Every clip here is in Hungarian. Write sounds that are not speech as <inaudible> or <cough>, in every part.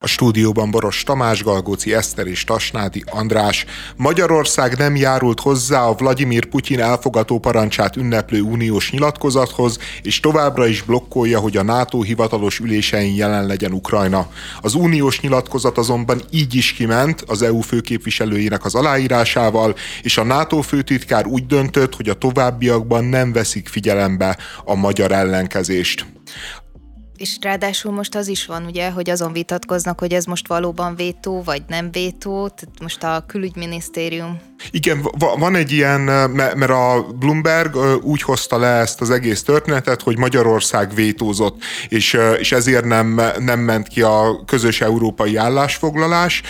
A stúdióban Boros Tamás, Galgóci Eszter és Tasnádi András. Magyarország nem járult hozzá a Vladimir Putyin elfogató parancsát ünneplő uniós nyilatkozathoz, és továbbra is blokkolja, hogy a NATO hivatalos ülésein jelen legyen Ukrajna. Az uniós nyilatkozat azonban így is kiment az EU főképviselőjének az aláírásával, és a NATO főtitkár úgy döntött, hogy a továbbiakban nem veszik figyelembe a magyar ellenkezést. És ráadásul most az is van, ugye, hogy azon vitatkoznak, hogy ez most valóban vétó, vagy nem vétó, tehát most a külügyminisztérium. Igen, van egy ilyen, mert a Bloomberg úgy hozta le ezt az egész történetet, hogy Magyarország vétózott, és, és ezért nem, nem ment ki a közös európai állásfoglalás,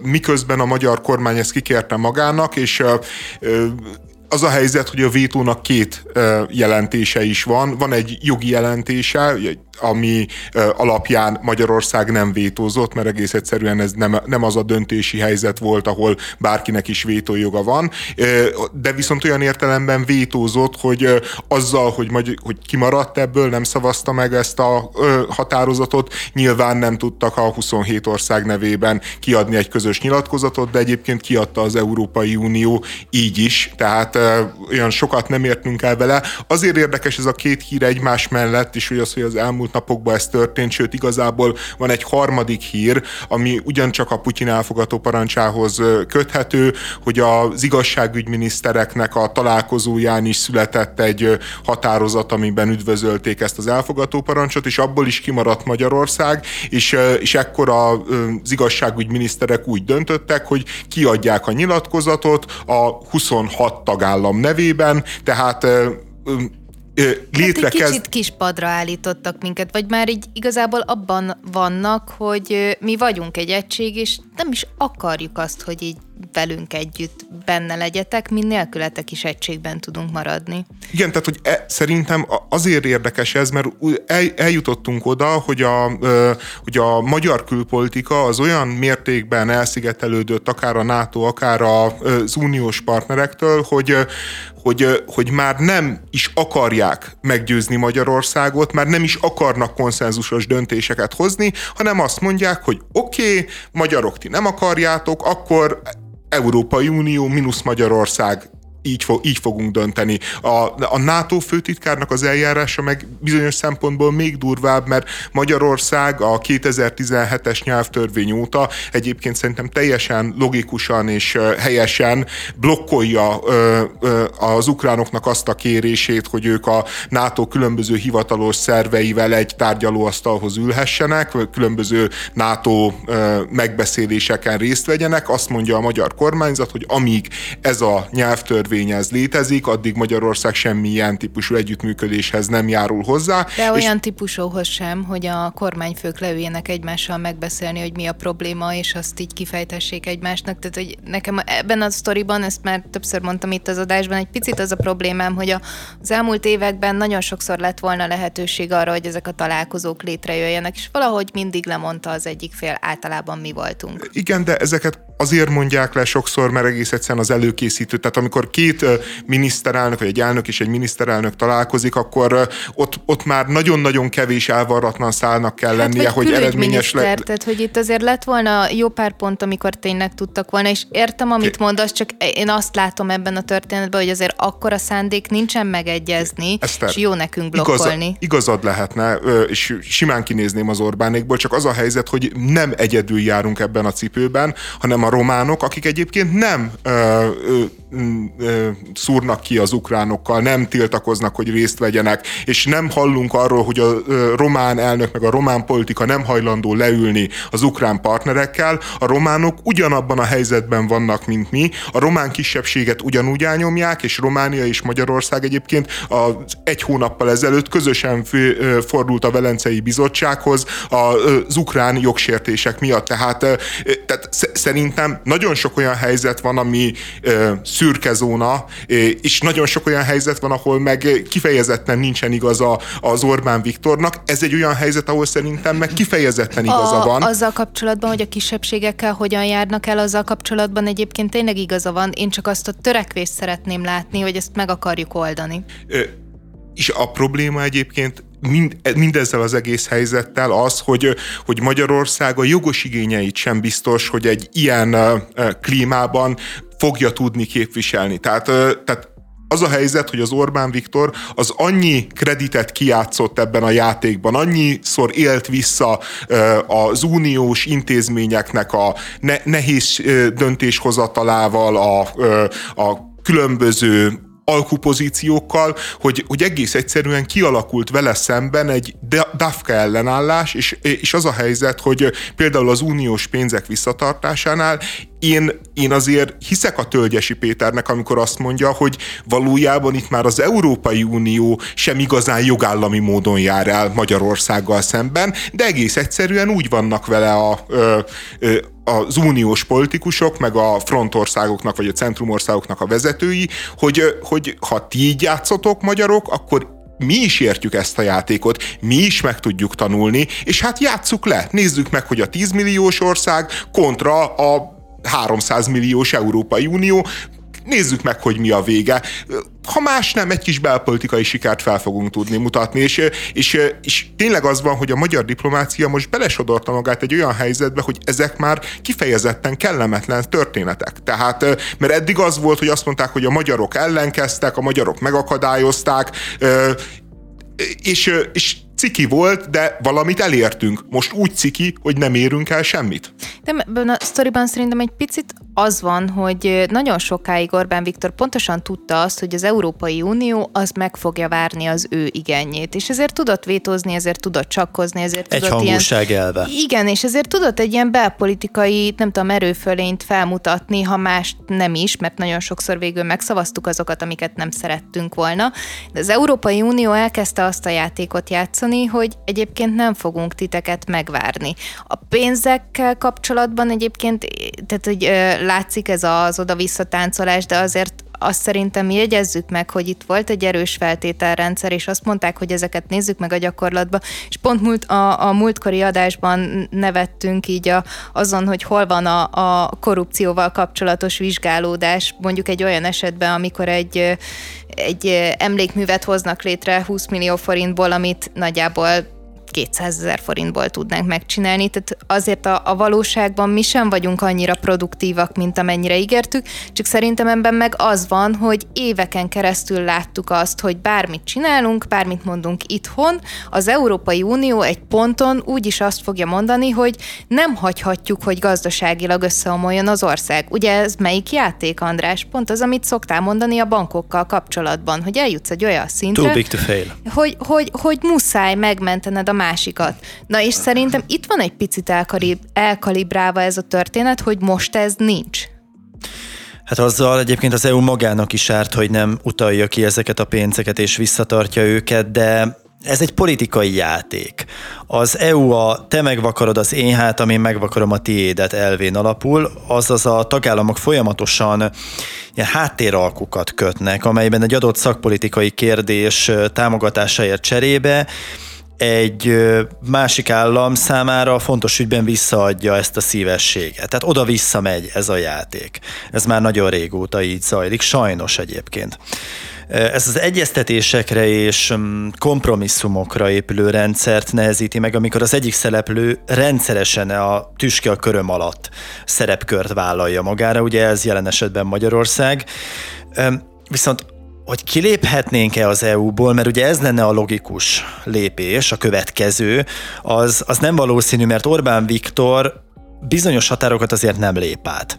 miközben a magyar kormány ezt kikérte magának, és az a helyzet, hogy a vétónak két jelentése is van. Van egy jogi jelentése, ami alapján Magyarország nem vétózott, mert egész egyszerűen ez nem, nem az a döntési helyzet volt, ahol bárkinek is vétójoga van, de viszont olyan értelemben vétózott, hogy azzal, hogy, hogy kimaradt ebből, nem szavazta meg ezt a határozatot, nyilván nem tudtak a 27 ország nevében kiadni egy közös nyilatkozatot, de egyébként kiadta az Európai Unió így is, tehát olyan sokat nem értünk el vele. Azért érdekes ez a két hír egymás mellett is, hogy az, hogy az elmúlt napokban ez történt, sőt igazából van egy harmadik hír, ami ugyancsak a Putyin elfogató parancsához köthető, hogy az igazságügyminisztereknek a találkozóján is született egy határozat, amiben üdvözölték ezt az elfogató parancsot, és abból is kimaradt Magyarország, és, és ekkor az igazságügyminiszterek úgy döntöttek, hogy kiadják a nyilatkozatot a 26 tagállam nevében, tehát létre hát kezd... kicsit kis padra állítottak minket, vagy már így igazából abban vannak, hogy mi vagyunk egy egység, és nem is akarjuk azt, hogy így velünk együtt benne legyetek, mi nélkületek is egységben tudunk maradni. Igen, tehát hogy e, szerintem azért érdekes ez, mert el, eljutottunk oda, hogy a, hogy a magyar külpolitika az olyan mértékben elszigetelődött akár a NATO, akár az uniós partnerektől, hogy, hogy, hogy már nem is akarják meggyőzni Magyarországot, már nem is akarnak konszenzusos döntéseket hozni, hanem azt mondják, hogy oké, okay, magyarok ti nem akarjátok, akkor Európai Unió mínusz Magyarország így, fog, így fogunk dönteni. A, a NATO főtitkárnak az eljárása meg bizonyos szempontból még durvább, mert Magyarország a 2017-es nyelvtörvény óta egyébként szerintem teljesen logikusan és helyesen blokkolja az ukránoknak azt a kérését, hogy ők a NATO különböző hivatalos szerveivel egy tárgyalóasztalhoz ülhessenek, különböző NATO megbeszéléseken részt vegyenek. Azt mondja a magyar kormányzat, hogy amíg ez a nyelvtörvény törvény ez létezik, addig Magyarország semmilyen típusú együttműködéshez nem járul hozzá. De olyan típusúhoz sem, hogy a kormányfők leüljenek egymással megbeszélni, hogy mi a probléma, és azt így kifejtessék egymásnak. Tehát, hogy nekem ebben a sztoriban, ezt már többször mondtam itt az adásban, egy picit az a problémám, hogy az elmúlt években nagyon sokszor lett volna lehetőség arra, hogy ezek a találkozók létrejöjjenek, és valahogy mindig lemondta az egyik fél, általában mi voltunk. Igen, de ezeket azért mondják le sokszor, mert egész egyszerűen az előkészítő. Tehát amikor két miniszterelnök, vagy egy elnök és egy miniszterelnök találkozik, akkor ott, ott már nagyon-nagyon kevés elvarratlan szálnak kell hát lennie, hogy eredményes legyen. Tehát, hogy itt azért lett volna jó pár pont, amikor tényleg tudtak volna, és értem, amit mondasz, csak én azt látom ebben a történetben, hogy azért akkor a szándék nincsen megegyezni, Eszter, és jó nekünk blokkolni. Igaz, igazad lehetne, és simán kinézném az Orbánékból, csak az a helyzet, hogy nem egyedül járunk ebben a cipőben, hanem a románok, akik egyébként nem ö, ö, szúrnak ki az ukránokkal, nem tiltakoznak, hogy részt vegyenek, és nem hallunk arról, hogy a román elnök meg a román politika nem hajlandó leülni az ukrán partnerekkel. A románok ugyanabban a helyzetben vannak, mint mi. A román kisebbséget ugyanúgy elnyomják, és Románia és Magyarország egyébként az egy hónappal ezelőtt közösen fordult a Velencei Bizottsághoz az ukrán jogsértések miatt. Tehát, tehát szerint szerintem nagyon sok olyan helyzet van, ami ö, szürke zóna, és nagyon sok olyan helyzet van, ahol meg kifejezetten nincsen igaza az Orbán Viktornak. Ez egy olyan helyzet, ahol szerintem meg kifejezetten igaza a, van. Azzal kapcsolatban, hogy a kisebbségekkel hogyan járnak el, azzal kapcsolatban egyébként tényleg igaza van. Én csak azt a törekvést szeretném látni, hogy ezt meg akarjuk oldani. És a probléma egyébként mind, mindezzel az egész helyzettel az, hogy, hogy Magyarország a jogos igényeit sem biztos, hogy egy ilyen klímában fogja tudni képviselni. Tehát, tehát az a helyzet, hogy az Orbán Viktor az annyi kreditet kiátszott ebben a játékban, annyiszor élt vissza az uniós intézményeknek a nehéz döntéshozatalával, a, a különböző alkupozíciókkal, hogy, hogy egész egyszerűen kialakult vele szemben egy DAFKA ellenállás, és, és az a helyzet, hogy például az uniós pénzek visszatartásánál én, én azért hiszek a Tölgyesi Péternek, amikor azt mondja, hogy valójában itt már az Európai Unió sem igazán jogállami módon jár el Magyarországgal szemben, de egész egyszerűen úgy vannak vele a, a, az uniós politikusok, meg a frontországoknak, vagy a centrumországoknak a vezetői, hogy, hogy ha ti így játszotok magyarok, akkor mi is értjük ezt a játékot, mi is meg tudjuk tanulni, és hát játsszuk le, nézzük meg, hogy a 10 milliós ország kontra a 300 milliós Európai Unió, nézzük meg, hogy mi a vége. Ha más nem, egy kis belpolitikai sikert fel fogunk tudni mutatni, és, és, és tényleg az van, hogy a magyar diplomácia most belesodorta magát egy olyan helyzetbe, hogy ezek már kifejezetten kellemetlen történetek. Tehát, mert eddig az volt, hogy azt mondták, hogy a magyarok ellenkeztek, a magyarok megakadályozták, és, és ciki volt, de valamit elértünk. Most úgy ciki, hogy nem érünk el semmit. De ebben a sztoriban szerintem egy picit az van, hogy nagyon sokáig Orbán Viktor pontosan tudta azt, hogy az Európai Unió az meg fogja várni az ő igényét, és ezért tudott vétózni, ezért tudott csakkozni, ezért egy tudott ilyen... elve. Igen, és ezért tudott egy ilyen belpolitikai, nem tudom, erőfölényt felmutatni, ha más nem is, mert nagyon sokszor végül megszavaztuk azokat, amiket nem szerettünk volna. De az Európai Unió elkezdte azt a játékot játszani, hogy egyébként nem fogunk titeket megvárni. A pénzekkel kapcsolatban egyébként, tehát hogy látszik ez az oda-vissza táncolás, de azért azt szerintem jegyezzük meg, hogy itt volt egy erős feltételrendszer, és azt mondták, hogy ezeket nézzük meg a gyakorlatban, és pont múlt, a, a múltkori adásban nevettünk így a, azon, hogy hol van a, a korrupcióval kapcsolatos vizsgálódás, mondjuk egy olyan esetben, amikor egy, egy emlékművet hoznak létre 20 millió forintból, amit nagyjából 200 ezer forintból tudnánk megcsinálni, tehát azért a, a valóságban mi sem vagyunk annyira produktívak, mint amennyire ígértük, csak szerintem ebben meg az van, hogy éveken keresztül láttuk azt, hogy bármit csinálunk, bármit mondunk itthon, az Európai Unió egy ponton úgy is azt fogja mondani, hogy nem hagyhatjuk, hogy gazdaságilag összeomoljon az ország. Ugye ez melyik játék, András? Pont az, amit szoktál mondani a bankokkal kapcsolatban, hogy eljutsz egy olyan szintre. Hogy, hogy, hogy muszáj megmentened a másikat. Na és szerintem itt van egy picit elkalib, elkalibrálva ez a történet, hogy most ez nincs. Hát azzal egyébként az EU magának is árt, hogy nem utalja ki ezeket a pénzeket és visszatartja őket, de ez egy politikai játék. Az EU a te megvakarod az én hátam, én megvakarom a tiédet elvén alapul, azaz a tagállamok folyamatosan ilyen háttéralkukat kötnek, amelyben egy adott szakpolitikai kérdés támogatásáért cserébe egy másik állam számára fontos ügyben visszaadja ezt a szívességet. Tehát oda-vissza megy ez a játék. Ez már nagyon régóta így zajlik, sajnos egyébként. Ez az egyeztetésekre és mm, kompromisszumokra épülő rendszert nehezíti meg, amikor az egyik szereplő rendszeresen a tüske a köröm alatt szerepkört vállalja magára, ugye ez jelen esetben Magyarország. Viszont hogy kiléphetnénk-e az EU-ból, mert ugye ez lenne a logikus lépés, a következő, az, az nem valószínű, mert Orbán Viktor bizonyos határokat azért nem lép át.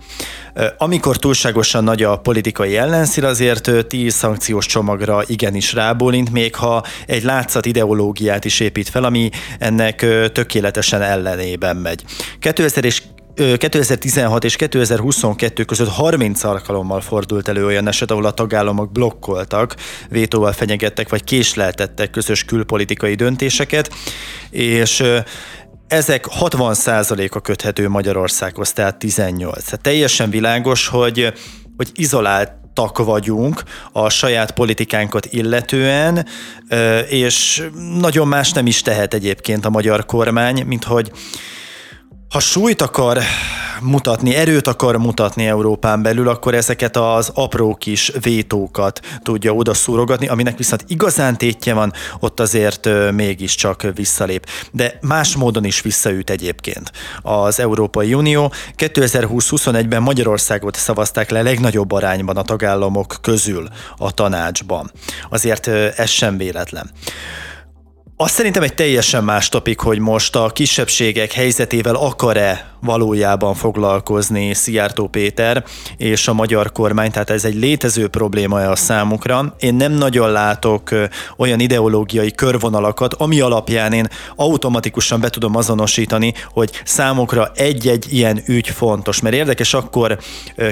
Amikor túlságosan nagy a politikai ellenszír, azért tíz szankciós csomagra igenis rábólint, még ha egy látszat ideológiát is épít fel, ami ennek tökéletesen ellenében megy. 2000 és 2016 és 2022 között 30 alkalommal fordult elő olyan eset, ahol a tagállamok blokkoltak, vétóval fenyegettek vagy késleltettek közös külpolitikai döntéseket, és ezek 60%-a köthető Magyarországhoz, tehát 18. Tehát teljesen világos, hogy, hogy izoláltak vagyunk a saját politikánkat illetően, és nagyon más nem is tehet egyébként a magyar kormány, mint hogy ha súlyt akar mutatni, erőt akar mutatni Európán belül, akkor ezeket az apró kis vétókat tudja oda szúrogatni, aminek viszont igazán tétje van, ott azért mégiscsak visszalép. De más módon is visszaüt egyébként az Európai Unió. 2020-21-ben Magyarországot szavazták le legnagyobb arányban a tagállamok közül a tanácsban. Azért ez sem véletlen. Azt szerintem egy teljesen más topik, hogy most a kisebbségek helyzetével akar-e valójában foglalkozni Szijjártó Péter és a magyar kormány, tehát ez egy létező probléma a számukra. Én nem nagyon látok olyan ideológiai körvonalakat, ami alapján én automatikusan be tudom azonosítani, hogy számukra egy-egy ilyen ügy fontos, mert érdekes akkor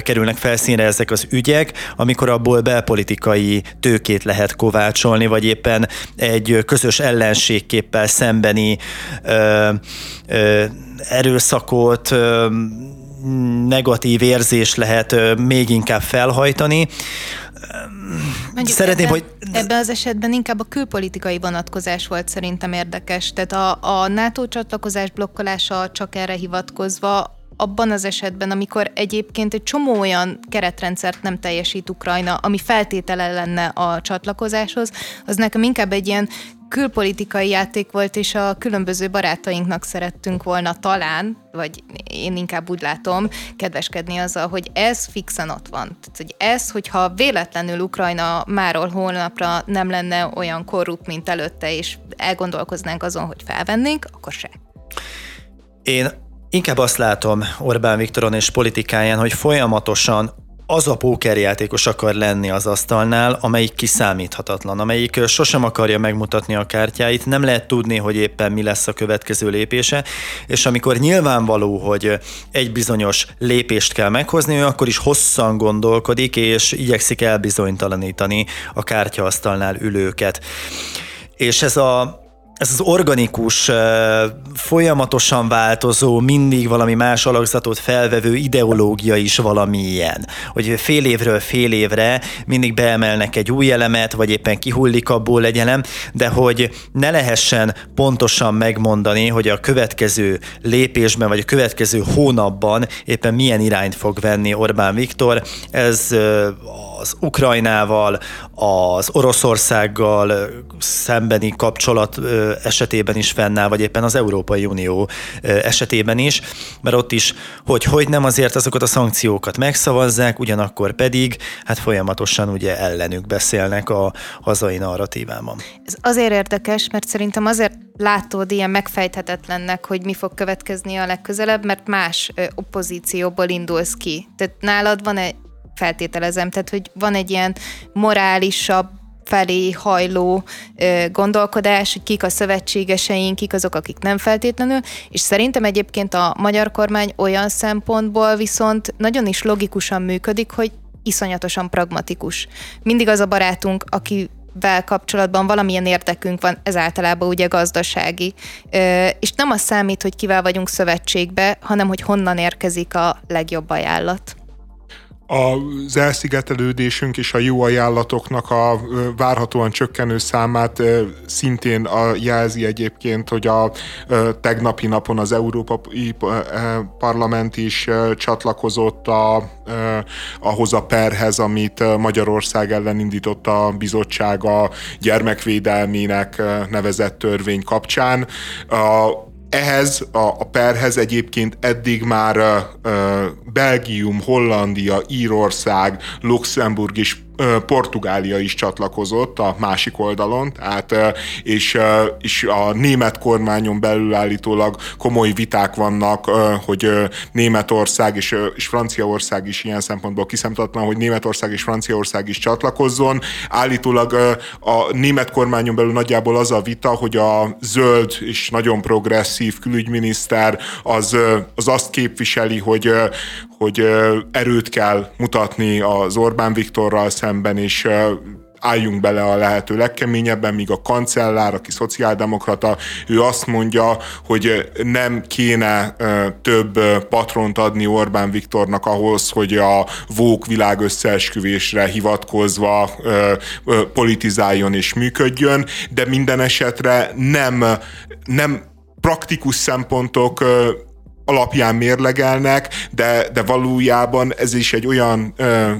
kerülnek felszínre ezek az ügyek, amikor abból belpolitikai tőkét lehet kovácsolni, vagy éppen egy közös ellenségképpel szembeni ö, ö, erőszakot, negatív érzés lehet még inkább felhajtani. Mondjuk Szeretném, ebben, hogy... Ebben az esetben inkább a külpolitikai vonatkozás volt szerintem érdekes. Tehát a, a NATO csatlakozás blokkolása csak erre hivatkozva abban az esetben, amikor egyébként egy csomó olyan keretrendszert nem teljesít Ukrajna, ami feltétele lenne a csatlakozáshoz, az nekem inkább egy ilyen külpolitikai játék volt, és a különböző barátainknak szerettünk volna talán, vagy én inkább úgy látom, kedveskedni azzal, hogy ez fixen ott van. Tehát, hogy ez, hogyha véletlenül Ukrajna máról holnapra nem lenne olyan korrupt, mint előtte, és elgondolkoznánk azon, hogy felvennénk, akkor se. Én inkább azt látom Orbán Viktoron és politikáján, hogy folyamatosan az a pókerjátékos akar lenni az asztalnál, amelyik kiszámíthatatlan, amelyik sosem akarja megmutatni a kártyáit, nem lehet tudni, hogy éppen mi lesz a következő lépése, és amikor nyilvánvaló, hogy egy bizonyos lépést kell meghozni, ő akkor is hosszan gondolkodik, és igyekszik elbizonytalanítani a kártyaasztalnál ülőket. És ez a ez az organikus, folyamatosan változó, mindig valami más alakzatot felvevő ideológia is valami ilyen. Hogy fél évről fél évre mindig beemelnek egy új elemet, vagy éppen kihullik abból egy elem, de hogy ne lehessen pontosan megmondani, hogy a következő lépésben, vagy a következő hónapban éppen milyen irányt fog venni Orbán Viktor, ez az Ukrajnával, az Oroszországgal szembeni kapcsolat esetében is fennáll, vagy éppen az Európai Unió esetében is, mert ott is, hogy hogy nem azért azokat a szankciókat megszavazzák, ugyanakkor pedig hát folyamatosan ugye ellenük beszélnek a hazai narratívában. Ez azért érdekes, mert szerintem azért látod ilyen megfejthetetlennek, hogy mi fog következni a legközelebb, mert más opozícióból indulsz ki. Tehát nálad van egy feltételezem, tehát hogy van egy ilyen morálisabb felé hajló ö, gondolkodás, hogy kik a szövetségeseink, kik azok, akik nem feltétlenül, és szerintem egyébként a magyar kormány olyan szempontból viszont nagyon is logikusan működik, hogy iszonyatosan pragmatikus. Mindig az a barátunk, aki vel kapcsolatban valamilyen érdekünk van, ez általában ugye gazdasági. És nem az számít, hogy kivel vagyunk szövetségbe, hanem hogy honnan érkezik a legjobb ajánlat az elszigetelődésünk és a jó ajánlatoknak a várhatóan csökkenő számát szintén a jelzi egyébként, hogy a tegnapi napon az Európai Parlament is csatlakozott a, ahhoz a perhez, amit Magyarország ellen indított a bizottság a gyermekvédelmének nevezett törvény kapcsán. A, ehhez a, a perhez egyébként eddig már uh, Belgium, Hollandia, Írország, Luxemburg is Portugália is csatlakozott a másik oldalon, tehát, és, és a német kormányon belül állítólag komoly viták vannak, hogy Németország és, és Franciaország is ilyen szempontból kiszemtatlan, hogy Németország és Franciaország is csatlakozzon. Állítólag a német kormányon belül nagyjából az a vita, hogy a zöld és nagyon progresszív külügyminiszter az, az azt képviseli, hogy, hogy erőt kell mutatni az Orbán Viktorral szemben, és álljunk bele a lehető legkeményebben, míg a kancellár, aki szociáldemokrata, ő azt mondja, hogy nem kéne több patront adni Orbán Viktornak ahhoz, hogy a vók világ hivatkozva politizáljon és működjön, de minden esetre nem, nem praktikus szempontok alapján mérlegelnek, de, de valójában ez is egy olyan ö,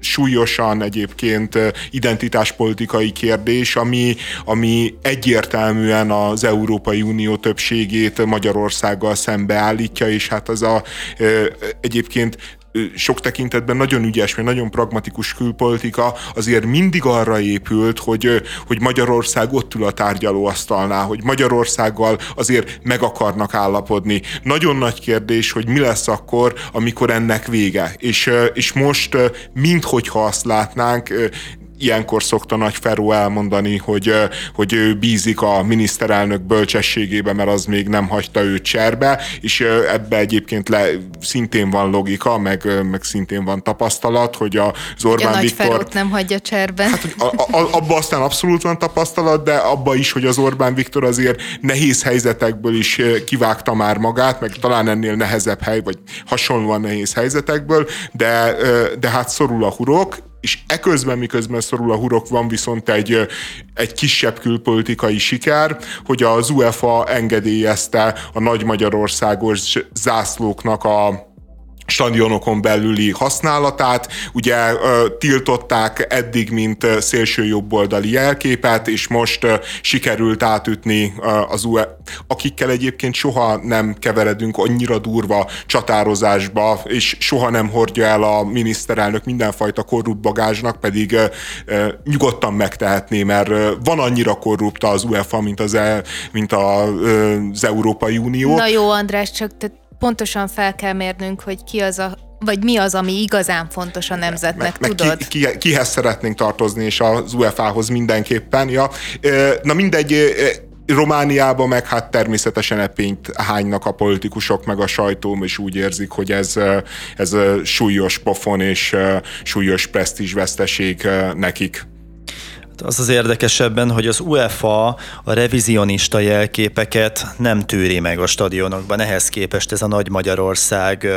súlyosan egyébként identitáspolitikai kérdés, ami, ami egyértelműen az Európai Unió többségét Magyarországgal szembeállítja, és hát az a egyébként sok tekintetben nagyon ügyes, vagy nagyon pragmatikus külpolitika azért mindig arra épült, hogy, hogy Magyarország ott ül a tárgyalóasztalnál, hogy Magyarországgal azért meg akarnak állapodni. Nagyon nagy kérdés, hogy mi lesz akkor, amikor ennek vége. És, és most, minthogyha azt látnánk, ilyenkor szokta Nagy Feró elmondani, hogy, hogy ő bízik a miniszterelnök bölcsességébe, mert az még nem hagyta őt cserbe, és ebbe egyébként le, szintén van logika, meg, meg szintén van tapasztalat, hogy az Orbán Nagy Viktor... Nem hagyja cserbe. Hát, a, a, abba aztán abszolút van tapasztalat, de abba is, hogy az Orbán Viktor azért nehéz helyzetekből is kivágta már magát, meg talán ennél nehezebb hely, vagy hasonlóan nehéz helyzetekből, de, de hát szorul a hurok, és eközben, miközben szorul a hurok, van viszont egy, egy kisebb külpolitikai siker, hogy az UEFA engedélyezte a nagy magyarországos zászlóknak a stadionokon belüli használatát. Ugye tiltották eddig, mint szélső jobboldali jelképet, és most sikerült átütni az UE, akikkel egyébként soha nem keveredünk annyira durva csatározásba, és soha nem hordja el a miniszterelnök mindenfajta korrupt bagázsnak, pedig nyugodtan megtehetné, mert van annyira korrupta az UEFA, mint az, e, mint az Európai Unió. Na jó, András, csak te pontosan fel kell mérnünk, hogy ki az a vagy mi az, ami igazán fontos a nemzetnek, meg, tudod? Meg ki, ki, kihez szeretnénk tartozni, és az UEFA-hoz mindenképpen. Ja. Na mindegy, Romániában meg hát természetesen epényt hánynak a politikusok, meg a sajtó, és úgy érzik, hogy ez, ez súlyos pofon és súlyos presztízsveszteség nekik. Az az érdekesebben, hogy az UEFA a revizionista jelképeket nem tűri meg a stadionokban. Ehhez képest ez a Nagy Magyarország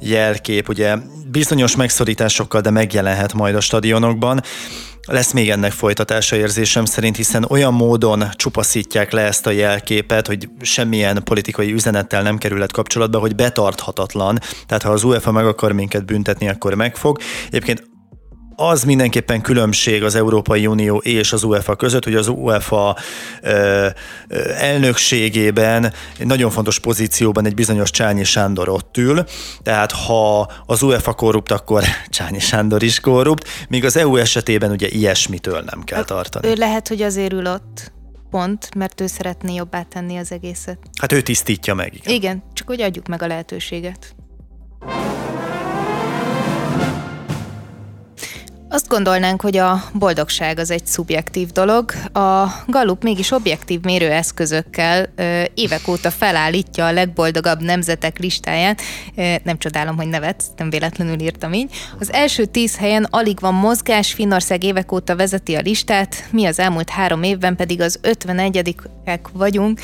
jelkép, ugye bizonyos megszorításokkal, de megjelenhet majd a stadionokban. Lesz még ennek folytatása érzésem szerint, hiszen olyan módon csupaszítják le ezt a jelképet, hogy semmilyen politikai üzenettel nem kerülhet kapcsolatba, hogy betarthatatlan. Tehát ha az UEFA meg akar minket büntetni, akkor megfog. Egyébként az mindenképpen különbség az Európai Unió és az UEFA között, hogy az UEFA ö, ö, elnökségében egy nagyon fontos pozícióban egy bizonyos Csányi Sándor ott ül, tehát ha az UEFA korrupt, akkor <laughs> Csányi Sándor is korrupt, míg az EU esetében ugye ilyesmitől nem kell tartani. Ő lehet, hogy azért ül ott pont, mert ő szeretné jobbá tenni az egészet. Hát ő tisztítja meg. Igen, igen csak hogy adjuk meg a lehetőséget. Azt gondolnánk, hogy a boldogság az egy szubjektív dolog. A Gallup mégis objektív mérőeszközökkel évek óta felállítja a legboldogabb nemzetek listáját. Nem csodálom, hogy nevetsz, nem véletlenül írtam így. Az első tíz helyen alig van mozgás, Finnország évek óta vezeti a listát, mi az elmúlt három évben pedig az 51-ek vagyunk,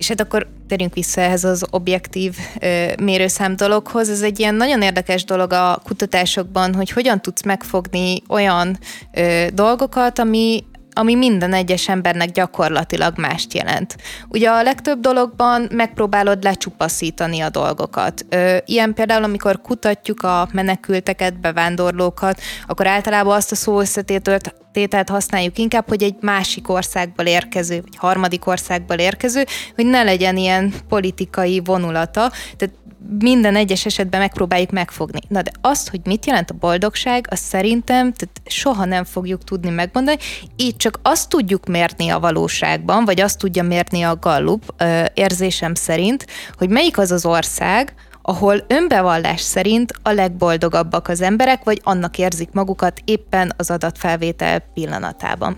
és hát akkor térjünk vissza ehhez az objektív ö, mérőszám dologhoz. Ez egy ilyen nagyon érdekes dolog a kutatásokban, hogy hogyan tudsz megfogni olyan ö, dolgokat, ami ami minden egyes embernek gyakorlatilag mást jelent. Ugye a legtöbb dologban megpróbálod lecsupaszítani a dolgokat. Ilyen például, amikor kutatjuk a menekülteket, bevándorlókat, akkor általában azt a szó összetételt tételt használjuk inkább, hogy egy másik országból érkező, vagy harmadik országból érkező, hogy ne legyen ilyen politikai vonulata. Tehát minden egyes esetben megpróbáljuk megfogni. Na de azt, hogy mit jelent a boldogság, azt szerintem tehát soha nem fogjuk tudni megmondani. Így csak azt tudjuk mérni a valóságban, vagy azt tudja mérni a Gallup érzésem szerint, hogy melyik az az ország, ahol önbevallás szerint a legboldogabbak az emberek, vagy annak érzik magukat éppen az adatfelvétel pillanatában.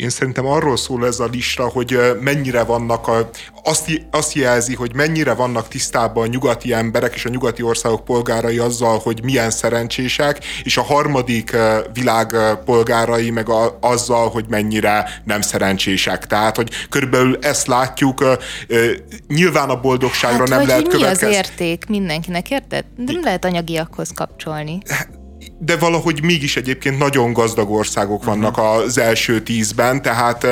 Én szerintem arról szól ez a lista, hogy mennyire vannak, a, azt, azt jelzi, hogy mennyire vannak tisztában a nyugati emberek és a nyugati országok polgárai azzal, hogy milyen szerencsések, és a harmadik világ polgárai meg a, azzal, hogy mennyire nem szerencsések. Tehát, hogy körülbelül ezt látjuk, nyilván a boldogságra hát, nem lehet következni. mi az érték mindenkinek, érted? Nem lehet anyagiakhoz kapcsolni de valahogy mégis egyébként nagyon gazdag országok vannak uh-huh. az első tízben, tehát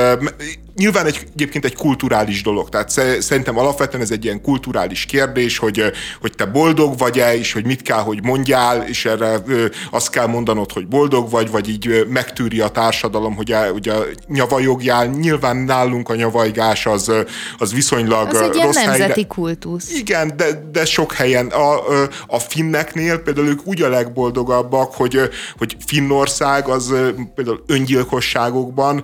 nyilván egy, egyébként egy kulturális dolog, tehát szerintem alapvetően ez egy ilyen kulturális kérdés, hogy, hogy te boldog vagy-e, és hogy mit kell, hogy mondjál, és erre azt kell mondanod, hogy boldog vagy, vagy így megtűri a társadalom, hogy, a, hogy a nyavajogjál. Nyilván nálunk a nyavajgás az, az viszonylag az egy rossz nemzeti helyre. kultusz. Igen, de, de sok helyen a, a finneknél például ők úgy a legboldogabbak, hogy, hogy Finnország az például öngyilkosságokban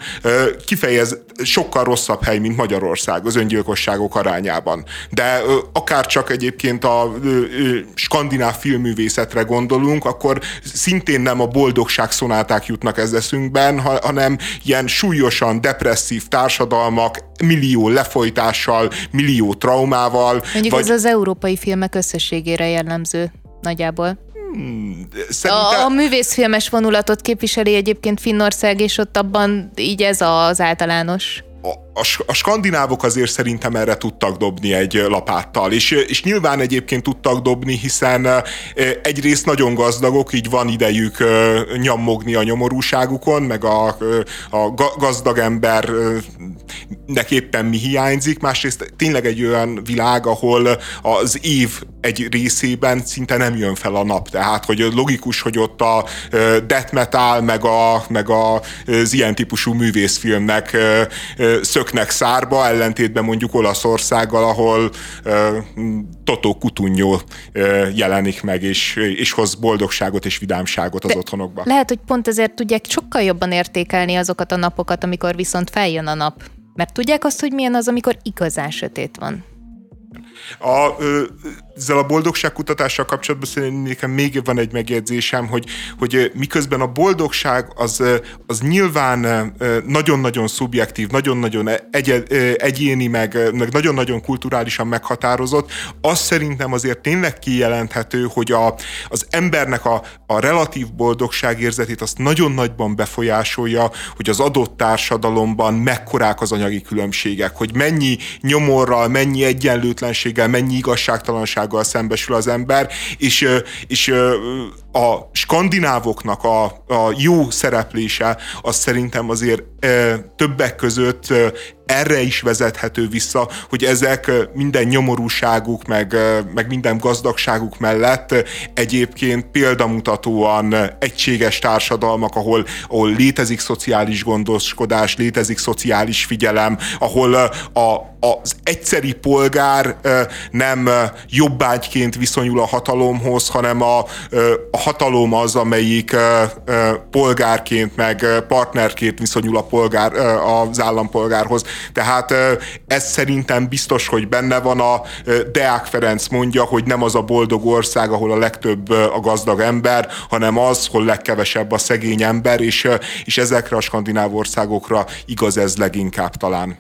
kifejez sokkal rosszabb hely, mint Magyarország az öngyilkosságok arányában. De akár csak egyébként a skandináv filmművészetre gondolunk, akkor szintén nem a boldogság szonáták jutnak ez eszünkben, hanem ilyen súlyosan depresszív társadalmak, millió lefolytással, millió traumával. Mondjuk vagy... ez az európai filmek összességére jellemző nagyjából. Hmm, szerintem... a, a művészfilmes vonulatot képviseli egyébként Finnország, és ott abban így ez az általános お。A, a skandinávok azért szerintem erre tudtak dobni egy lapáttal, és, és nyilván egyébként tudtak dobni, hiszen egyrészt nagyon gazdagok, így van idejük nyammogni a nyomorúságukon, meg a, a gazdag embernek éppen mi hiányzik, másrészt tényleg egy olyan világ, ahol az év egy részében szinte nem jön fel a nap, tehát hogy logikus, hogy ott a death metal, meg, a, meg a, az ilyen típusú művészfilmnek szöknek szárba, ellentétben mondjuk Olaszországgal, ahol Totó Kutunyó jelenik meg, és, és hoz boldogságot és vidámságot az De otthonokba. Lehet, hogy pont ezért tudják sokkal jobban értékelni azokat a napokat, amikor viszont feljön a nap. Mert tudják azt, hogy milyen az, amikor igazán sötét van. A, ezzel a boldogságkutatással kapcsolatban szerintem nekem még van egy megjegyzésem, hogy, hogy miközben a boldogság az, az nyilván nagyon-nagyon szubjektív, nagyon-nagyon egy, egyéni, meg, meg nagyon-nagyon kulturálisan meghatározott, az szerintem azért tényleg kijelenthető, hogy a, az embernek a, a relatív boldogságérzetét azt nagyon nagyban befolyásolja, hogy az adott társadalomban mekkorák az anyagi különbségek, hogy mennyi nyomorral, mennyi egyenlőtlenséggel, mennyi igazságtalanság valósággal szembesül az ember, és, és a skandinávoknak a, a jó szereplése az szerintem azért többek között erre is vezethető vissza, hogy ezek minden nyomorúságuk, meg, meg minden gazdagságuk mellett egyébként példamutatóan egységes társadalmak, ahol, ahol létezik szociális gondoskodás, létezik szociális figyelem, ahol a, az egyszeri polgár nem jobbágyként viszonyul a hatalomhoz, hanem a, a hatalom az, amelyik polgárként, meg partnerként viszonyul a polgár, az állampolgárhoz. Tehát ez szerintem biztos, hogy benne van a Deák Ferenc mondja, hogy nem az a boldog ország, ahol a legtöbb a gazdag ember, hanem az, hol legkevesebb a szegény ember, és, és ezekre a skandináv országokra igaz ez leginkább talán.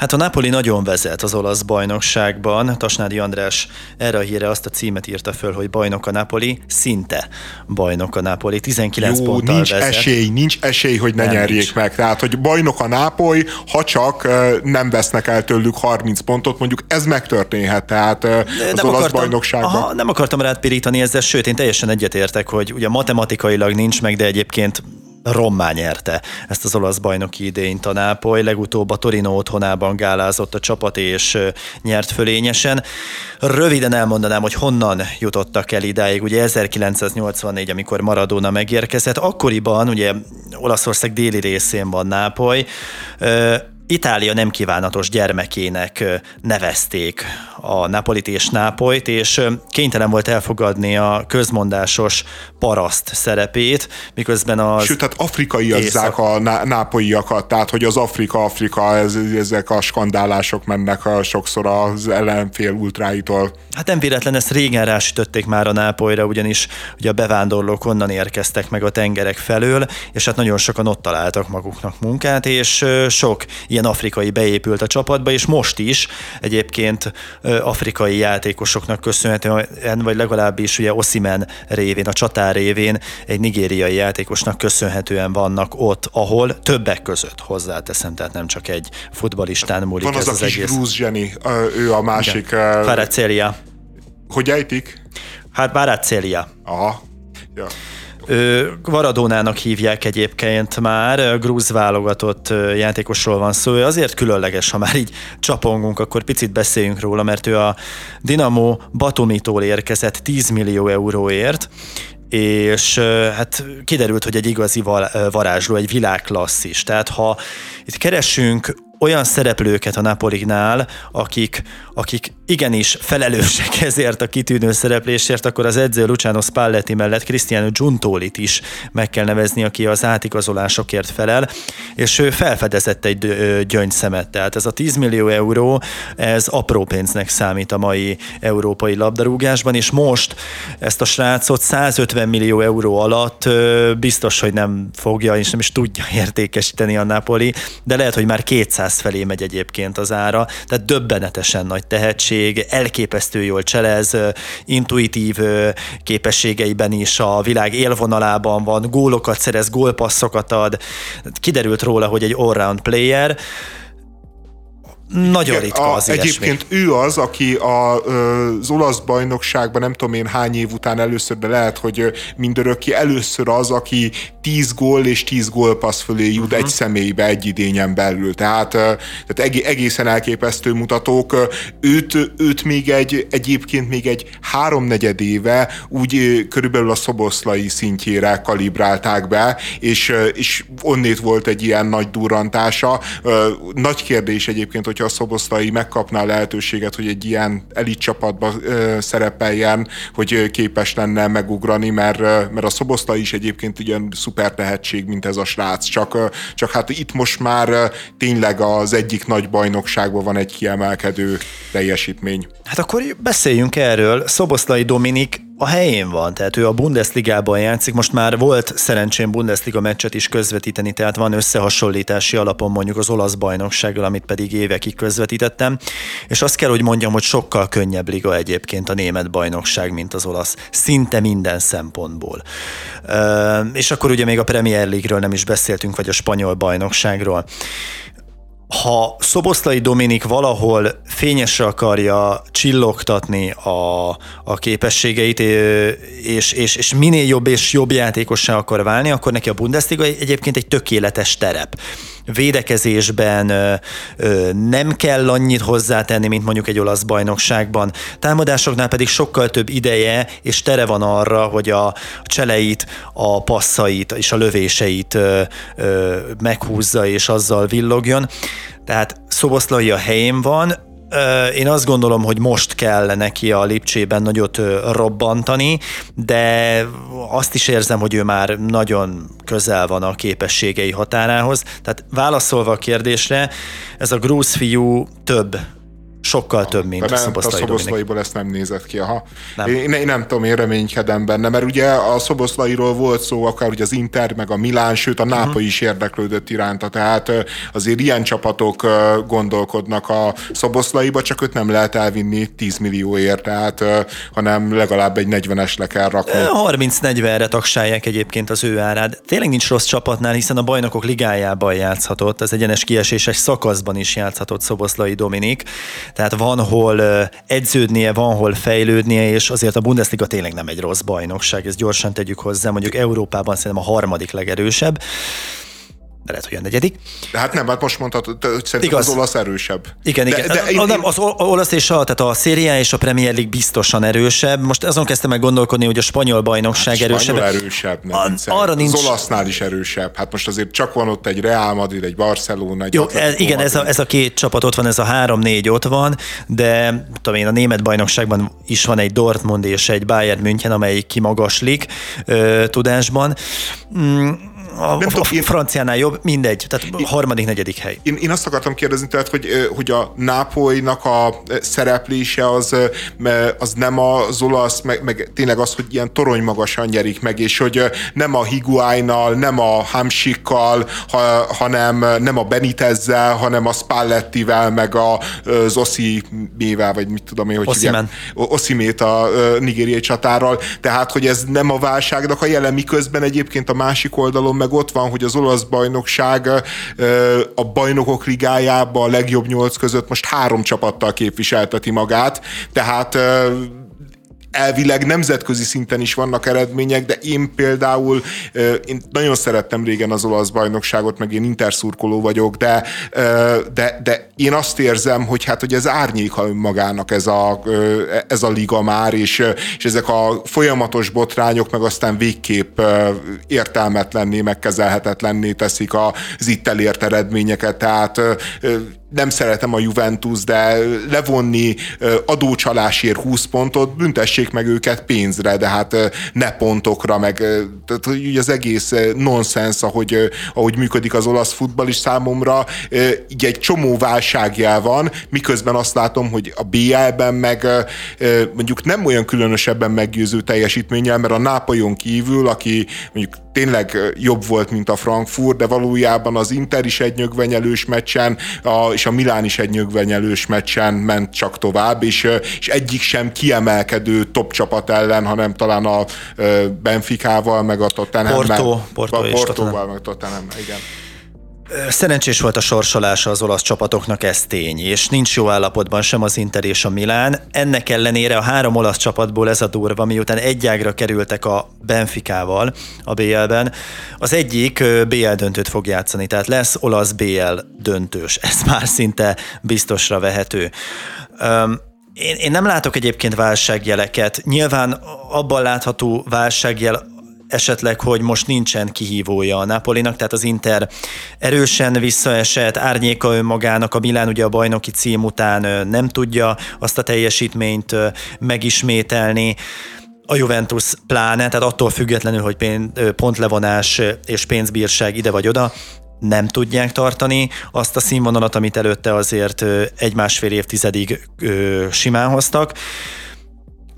Hát a Napoli nagyon vezet az olasz bajnokságban. Tasnádi András erre a híre azt a címet írta föl, hogy bajnok a Napoli, szinte bajnok a Napoli, 19 Jó, ponttal nincs vezet. esély, nincs esély, hogy ne nem nyerjék nincs. meg. Tehát, hogy bajnok a Nápoly, ha csak nem vesznek el tőlük 30 pontot, mondjuk ez megtörténhet, tehát az nem olasz akartam, bajnokságban. Aha, nem akartam rád pirítani ezzel, sőt, én teljesen egyetértek, hogy ugye matematikailag nincs meg, de egyébként rommá nyerte ezt az olasz bajnoki idényt a Nápoly. Legutóbb a Torino otthonában gálázott a csapat és nyert fölényesen. Röviden elmondanám, hogy honnan jutottak el idáig. Ugye 1984, amikor Maradona megérkezett, akkoriban ugye Olaszország déli részén van Nápoly, Itália nem kívánatos gyermekének nevezték a Napolit és Nápolyt, és kénytelen volt elfogadni a közmondásos paraszt szerepét, miközben az... Sőt, tehát afrikaiazzák a nápolyiakat, tehát hogy az Afrika-Afrika, ez, ezek a skandálások mennek a, sokszor az ellenfél ultráitól. Hát nem véletlen, ezt régen rásütötték már a Nápolyra, ugyanis ugye a bevándorlók onnan érkeztek meg a tengerek felől, és hát nagyon sokan ott találtak maguknak munkát, és sok ilyen afrikai beépült a csapatba, és most is egyébként afrikai játékosoknak köszönhetően, vagy legalábbis ugye Osimen révén, a csatár révén egy nigériai játékosnak köszönhetően vannak ott, ahol többek között hozzáteszem, tehát nem csak egy futbalistán múlik Van az, ez az, az egész. grúz zseni, ő a másik. Faracelia. Hogy ejtik? Hát Baracelia. Aha. Ja. Varadónának hívják egyébként már, grúz válogatott játékosról van szó. Ő azért különleges, ha már így csapongunk, akkor picit beszéljünk róla, mert ő a Dinamo Batomitól érkezett 10 millió euróért, és hát kiderült, hogy egy igazi varázsló, egy világklasszis. Tehát ha itt keresünk olyan szereplőket a Napolinál, akik, akik igenis felelősek <laughs> ezért a kitűnő szereplésért, akkor az edző Luciano Spalletti mellett Cristiano Giuntolit is meg kell nevezni, aki az átigazolásokért felel, és ő felfedezett egy gyöngyszemet. Tehát ez a 10 millió euró, ez apró pénznek számít a mai európai labdarúgásban, és most ezt a srácot 150 millió euró alatt biztos, hogy nem fogja és nem is tudja <laughs> értékesíteni a Napoli, de lehet, hogy már 200 100 felé megy egyébként az ára, tehát döbbenetesen nagy tehetség, elképesztő jól cselez, intuitív képességeiben is a világ élvonalában van, gólokat szerez, gólpasszokat ad, kiderült róla, hogy egy all-round player, nagyon Igen, ritka az a, Egyébként ő az, aki a, az olasz bajnokságban nem tudom én hány év után először, de lehet, hogy mindörökké először az, aki 10 gól és 10 gólpassz fölé jut uh-huh. egy személybe egy idényen belül. Tehát, tehát egészen elképesztő mutatók. Őt, őt még egy, egyébként még egy háromnegyed éve úgy körülbelül a szoboszlai szintjére kalibrálták be, és, és onnét volt egy ilyen nagy durrantása. Nagy kérdés egyébként, hogy hogyha a szoboszlai megkapná lehetőséget, hogy egy ilyen elit csapatba szerepeljen, hogy képes lenne megugrani, mert, mert a szoboszlai is egyébként ilyen szuper tehetség, mint ez a srác, csak, csak hát itt most már tényleg az egyik nagy bajnokságban van egy kiemelkedő teljesítmény. Hát akkor beszéljünk erről. Szoboszlai Dominik a helyén van, tehát ő a Bundesligában játszik, most már volt szerencsém Bundesliga meccset is közvetíteni, tehát van összehasonlítási alapon mondjuk az olasz bajnoksággal, amit pedig évekig közvetítettem, és azt kell, hogy mondjam, hogy sokkal könnyebb liga egyébként a német bajnokság, mint az olasz, szinte minden szempontból. És akkor ugye még a Premier League-ről nem is beszéltünk, vagy a spanyol bajnokságról ha Szoboszlai Dominik valahol fényesre akarja csillogtatni a, a képességeit, és, és, és minél jobb és jobb játékossá akar válni, akkor neki a Bundesliga egyébként egy tökéletes terep védekezésben nem kell annyit hozzátenni, mint mondjuk egy olasz bajnokságban. Támadásoknál pedig sokkal több ideje és tere van arra, hogy a cseleit, a passzait és a lövéseit meghúzza és azzal villogjon. Tehát Szoboszlai a helyén van, én azt gondolom, hogy most kell neki a Lipcsében nagyot robbantani, de azt is érzem, hogy ő már nagyon közel van a képességei határához. Tehát válaszolva a kérdésre, ez a grúz fiú több Sokkal több, mint nem, a szoboszlai A szoboszlaiból ezt nem nézett ki, aha. Nem. Én, én, nem tudom, én reménykedem benne, mert ugye a szoboszlairól volt szó, akár ugye az Inter, meg a Milán, sőt a Nápa uh-huh. is érdeklődött iránta, tehát azért ilyen csapatok gondolkodnak a szoboszlaiba, csak őt nem lehet elvinni 10 millióért, tehát, hanem legalább egy 40-es le kell rakni. 30-40-re taksálják egyébként az ő árát. Tényleg nincs rossz csapatnál, hiszen a bajnokok ligájában játszhatott, az egyenes kieséses szakaszban is játszhatott Szoboszlai Dominik tehát van hol edződnie, van hol fejlődnie, és azért a Bundesliga tényleg nem egy rossz bajnokság, ezt gyorsan tegyük hozzá, mondjuk Európában szerintem a harmadik legerősebb de lehet, hogy a negyedik. De hát nem, hát most mondhatod, szerintem Igaz. az olasz erősebb. Igen, de, igen. De, de én, nem, az olasz és a, tehát a Széria és a Premier League biztosan erősebb. Most azon kezdtem meg gondolkodni, hogy a spanyol bajnokság hát, erősebb. Spanyol erősebb, nem a, arra nincs... Az olasznál is erősebb. Hát most azért csak van ott egy Real Madrid, egy Barcelona, egy Jó, ez, igen, ez a, ez a két csapat ott van, ez a három-négy ott van, de tudom én, a német bajnokságban is van egy Dortmund és egy Bayern München, amelyik kimagaslik ö, tudásban. Mm, a, nem tudom, én, franciánál jobb, mindegy, tehát én, harmadik, negyedik hely. Én, én azt akartam kérdezni, tehát, hogy, hogy a Nápolynak a szereplése az, az nem az olasz, meg, meg tényleg az, hogy ilyen torony magasan nyerik meg, és hogy nem a Higuájnal, nem a Hamsikkal, ha, hanem nem a Benitezzel, hanem a Spallettivel, meg a, az Oszimével, vagy mit tudom én, hogy Oszimen. Oszimét a nigériai csatárral, tehát, hogy ez nem a válságnak a jelen, miközben egyébként a másik oldalon meg ott van, hogy az olasz bajnokság a bajnokok ligájában a legjobb nyolc között most három csapattal képviselteti magát, tehát elvileg nemzetközi szinten is vannak eredmények, de én például én nagyon szerettem régen az olasz bajnokságot, meg én interszurkoló vagyok, de, de, de én azt érzem, hogy hát, hogy ez árnyéka önmagának ez a, ez a liga már, és, és ezek a folyamatos botrányok meg aztán végképp értelmetlenné, megkezelhetetlenné teszik az itt elért eredményeket, tehát nem szeretem a Juventus, de levonni adócsalásért 20 pontot, büntessék meg őket pénzre, de hát ne pontokra, meg tehát, hogy az egész nonsens, ahogy, ahogy működik az olasz futball is számomra, így egy csomó válságjel van, miközben azt látom, hogy a BL-ben meg mondjuk nem olyan különösebben meggyőző teljesítménnyel, mert a Nápolyon kívül, aki mondjuk tényleg jobb volt, mint a Frankfurt, de valójában az Inter is egy nyögvenyelős meccsen, a, és a Milán is egy nyögvenyelős meccsen ment csak tovább, és, és egyik sem kiemelkedő top csapat ellen, hanem talán a Benficával, meg a Tottenham. Porto, Porto a Portóval, meg Tottenham, igen. Szerencsés volt a sorsolása az olasz csapatoknak, ez tény, és nincs jó állapotban sem az Inter és a Milán. Ennek ellenére a három olasz csapatból ez a durva, miután egyágra kerültek a Benficával a BL-ben. Az egyik BL döntőt fog játszani, tehát lesz olasz BL döntős. Ez már szinte biztosra vehető. Én, én nem látok egyébként válságjeleket. Nyilván abban látható válságjel esetleg, hogy most nincsen kihívója a Napolinak, tehát az Inter erősen visszaesett, árnyéka önmagának, a Milán ugye a bajnoki cím után nem tudja azt a teljesítményt megismételni a Juventus pláne, tehát attól függetlenül, hogy pontlevonás és pénzbírság ide vagy oda, nem tudják tartani azt a színvonalat, amit előtte azért egy-másfél évtizedig simán hoztak.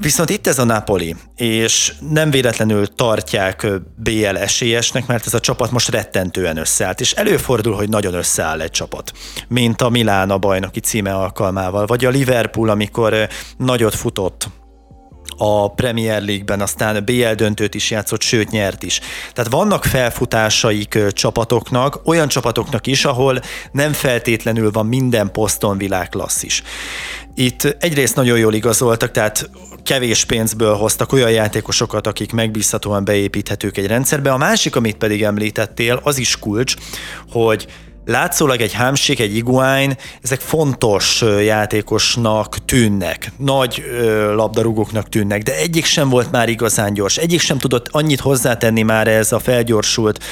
Viszont itt ez a Napoli, és nem véletlenül tartják BL esélyesnek, mert ez a csapat most rettentően összeállt, és előfordul, hogy nagyon összeáll egy csapat, mint a Milán a bajnoki címe alkalmával, vagy a Liverpool, amikor nagyot futott a Premier League-ben, aztán BL döntőt is játszott, sőt nyert is. Tehát vannak felfutásaik csapatoknak, olyan csapatoknak is, ahol nem feltétlenül van minden poszton világklasszis. Itt egyrészt nagyon jól igazoltak, tehát kevés pénzből hoztak olyan játékosokat, akik megbízhatóan beépíthetők egy rendszerbe. A másik, amit pedig említettél, az is kulcs, hogy Látszólag egy hámsik, egy iguány, ezek fontos játékosnak tűnnek, nagy labdarúgóknak tűnnek, de egyik sem volt már igazán gyors, egyik sem tudott annyit hozzátenni már ez a felgyorsult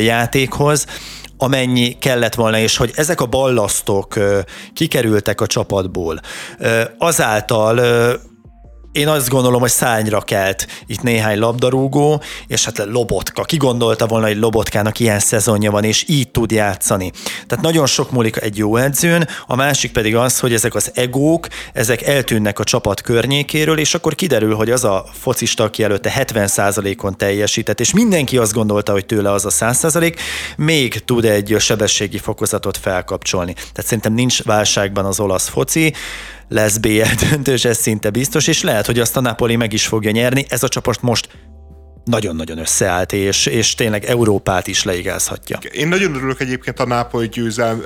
játékhoz, amennyi kellett volna, és hogy ezek a ballasztok kikerültek a csapatból. Azáltal én azt gondolom, hogy szányra kelt itt néhány labdarúgó, és hát Lobotka. Ki gondolta volna, hogy Lobotkának ilyen szezonja van, és így tud játszani. Tehát nagyon sok múlik egy jó edzőn, a másik pedig az, hogy ezek az egók, ezek eltűnnek a csapat környékéről, és akkor kiderül, hogy az a focista, aki előtte 70%-on teljesített, és mindenki azt gondolta, hogy tőle az a 100%, még tud egy sebességi fokozatot felkapcsolni. Tehát szerintem nincs válságban az olasz foci, lesz BL döntős, ez szinte biztos, és lehet, hogy azt a Napoli meg is fogja nyerni. Ez a csapat most nagyon-nagyon összeállt, és, és tényleg Európát is leigázhatja. Én nagyon örülök egyébként a Nápoly győzel,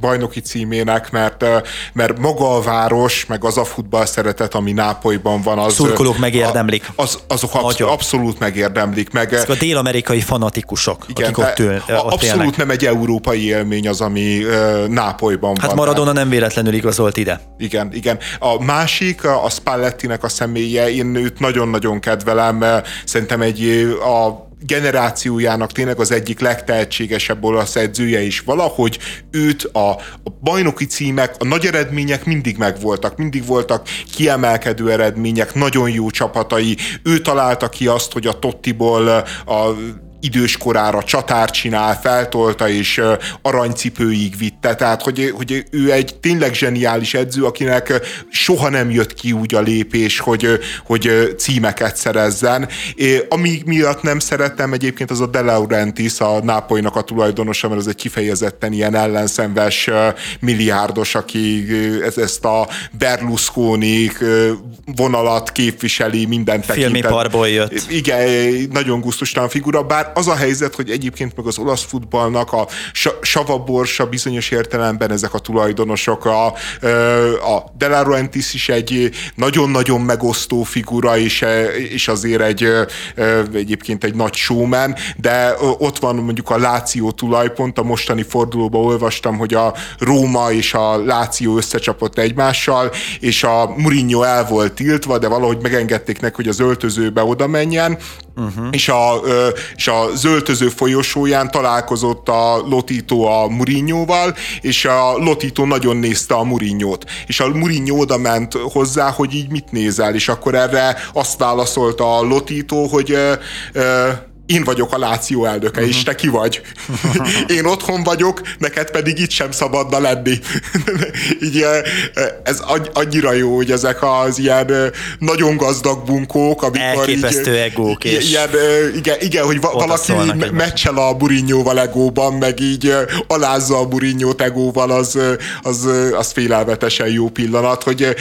bajnoki címének, mert, mert maga a város, meg az a futball szeretet, ami Nápolyban van, az... Szurkolók megérdemlik. Az, azok absz- abszolút megérdemlik. Meg, Ezek a dél-amerikai fanatikusok, igen, akik ott, ül, ott Abszolút élnek. nem egy európai élmény az, ami Nápolyban hát van. Hát Maradona nem véletlenül igazolt ide. Igen, igen. A másik, a Spallettinek a személye, én őt nagyon-nagyon kedvelem, szerintem egy a generációjának tényleg az egyik legtehetségesebb olasz edzője is. Valahogy őt a, a bajnoki címek, a nagy eredmények mindig megvoltak, mindig voltak kiemelkedő eredmények, nagyon jó csapatai. Ő találta ki azt, hogy a Tottiból a idős korára csatár csinál, feltolta és aranycipőig vitte, tehát hogy, hogy ő egy tényleg zseniális edző, akinek soha nem jött ki úgy a lépés, hogy, hogy címeket szerezzen. Ami miatt nem szerettem egyébként az a De Laurentiis, a Nápolynak a tulajdonosa, mert az egy kifejezetten ilyen ellenszenves milliárdos, aki ezt a Berlusconi vonalat képviseli minden tekintetben. Filmiparból jött. Igen, nagyon gusztustalan figura, bár az a helyzet, hogy egyébként meg az olasz futballnak a savaborsa bizonyos értelemben ezek a tulajdonosok. A, a De Laurentiis is egy nagyon-nagyon megosztó figura, és, és azért egy egyébként egy nagy showman, de ott van mondjuk a Láció tulajpont, a mostani fordulóban olvastam, hogy a Róma és a Láció összecsapott egymással, és a Mourinho el volt tiltva, de valahogy megengedték neki, hogy az öltözőbe oda menjen, uh-huh. és, a, és a zöltöző folyosóján találkozott a Lotito a Murinyóval, és a Lotito nagyon nézte a Murinyót, és a Murinyó oda ment hozzá, hogy így mit nézel, és akkor erre azt válaszolta a Lotito, hogy ö, ö, én vagyok a Láció elnöke, uh-huh. és te ki vagy. <laughs> én otthon vagyok, neked pedig itt sem szabadna lenni. <laughs> Így ez annyira jó, hogy ezek az ilyen nagyon gazdag bunkók, amikor Elképesztő így, egók. És ilyen, igen, igen, hogy valaki meccsel a burinyóval egóban, meg így alázza a burinyót egóval, az, az, az félelmetesen jó pillanat, hogy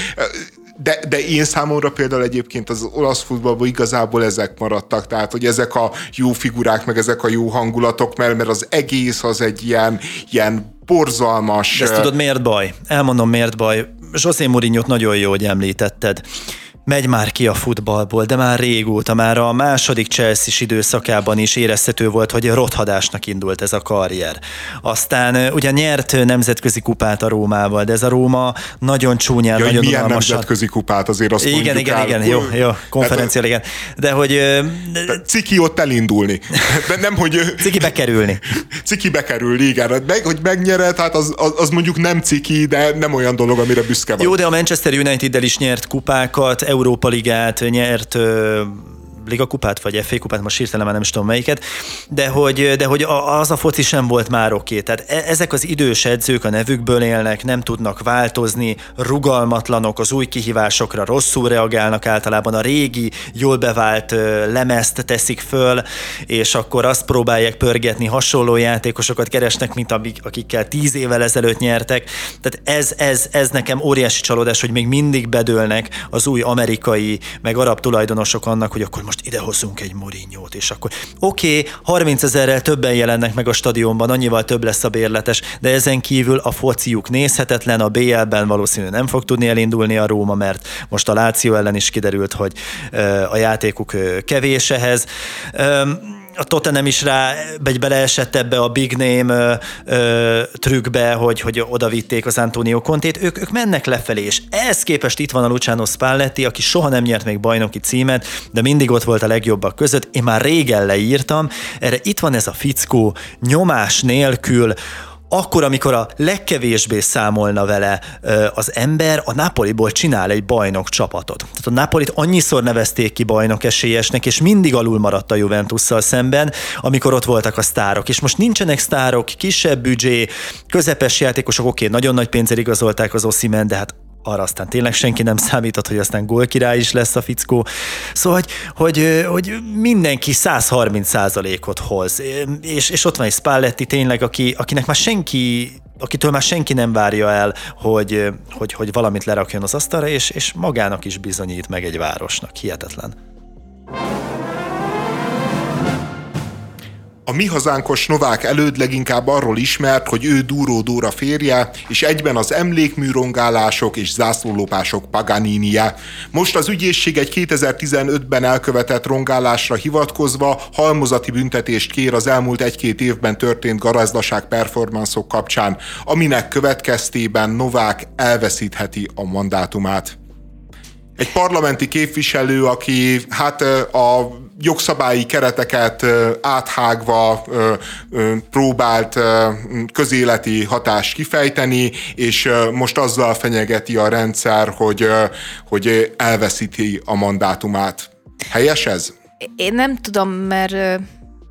de, de én számomra például egyébként az olasz futballban igazából ezek maradtak, tehát hogy ezek a jó figurák, meg ezek a jó hangulatok, mert, mert az egész az egy ilyen, ilyen borzalmas... De ezt tudod miért baj? Elmondom miért baj. José mourinho nagyon jó, hogy említetted megy már ki a futballból, de már régóta, már a második chelsea időszakában is érezhető volt, hogy rothadásnak indult ez a karrier. Aztán ugye nyert nemzetközi kupát a Rómával, de ez a Róma nagyon csúnyán, ja, nagyon milyen unalmasan. nemzetközi kupát, azért azt Igen, igen, el, igen, jó, jó, konferencia, igen. De hogy... De ciki ott elindulni. De nem, hogy... Ciki bekerülni. <laughs> Ciki bekerülni, igen. Meg, hogy megnyered, hát az, az, az, mondjuk nem ciki, de nem olyan dolog, amire büszke vagy. Jó, de a Manchester United-del is nyert kupákat, Európa Ligát nyert ligakupát, vagy FA kupát, most hirtelen már nem is tudom melyiket, de hogy, de hogy az a foci sem volt már oké. Tehát e, ezek az idős edzők a nevükből élnek, nem tudnak változni, rugalmatlanok, az új kihívásokra rosszul reagálnak általában, a régi, jól bevált lemezt teszik föl, és akkor azt próbálják pörgetni, hasonló játékosokat keresnek, mint akikkel tíz évvel ezelőtt nyertek. Tehát ez, ez, ez nekem óriási csalódás, hogy még mindig bedőlnek az új amerikai, meg arab tulajdonosok annak, hogy akkor most most idehozunk egy Mourinho-t, és akkor oké, okay, 30 ezerrel többen jelennek meg a stadionban, annyival több lesz a bérletes, de ezen kívül a fociuk nézhetetlen, a BL-ben valószínűleg nem fog tudni elindulni a Róma, mert most a Láció ellen is kiderült, hogy a játékuk kevés ehhez a Tottenham is rá egy beleesett ebbe a big name ö, ö, trükkbe, hogy, hogy oda vitték az Antonio Contét, ők, ők mennek lefelé, és ehhez képest itt van a Luciano Spalletti, aki soha nem nyert még bajnoki címet, de mindig ott volt a legjobbak között, én már régen leírtam, erre itt van ez a fickó, nyomás nélkül, akkor, amikor a legkevésbé számolna vele az ember, a Napoliból csinál egy bajnok csapatot. Tehát a Napolit annyiszor nevezték ki bajnok esélyesnek, és mindig alul maradt a Juventusszal szemben, amikor ott voltak a sztárok. És most nincsenek sztárok, kisebb büdzsé, közepes játékosok, oké, nagyon nagy pénzért igazolták az Oszimen, de hát arra aztán tényleg senki nem számított, hogy aztán gólkirály is lesz a fickó. Szóval, hogy, hogy, hogy mindenki 130% ot hoz, és, és ott van egy Spalletti tényleg, aki, akinek már senki akitől már senki nem várja el, hogy, hogy, hogy valamit lerakjon az asztalra, és, és magának is bizonyít meg egy városnak. Hihetetlen. A mi hazánkos Novák előd leginkább arról ismert, hogy ő Dúró Dóra férje, és egyben az emlékműrongálások és zászlólopások Paganinie. Most az ügyészség egy 2015-ben elkövetett rongálásra hivatkozva halmozati büntetést kér az elmúlt egy-két évben történt garázdaság performanszok kapcsán, aminek következtében Novák elveszítheti a mandátumát egy parlamenti képviselő, aki hát a jogszabályi kereteket áthágva próbált közéleti hatást kifejteni, és most azzal fenyegeti a rendszer, hogy, hogy elveszíti a mandátumát. Helyes ez? Én nem tudom, mert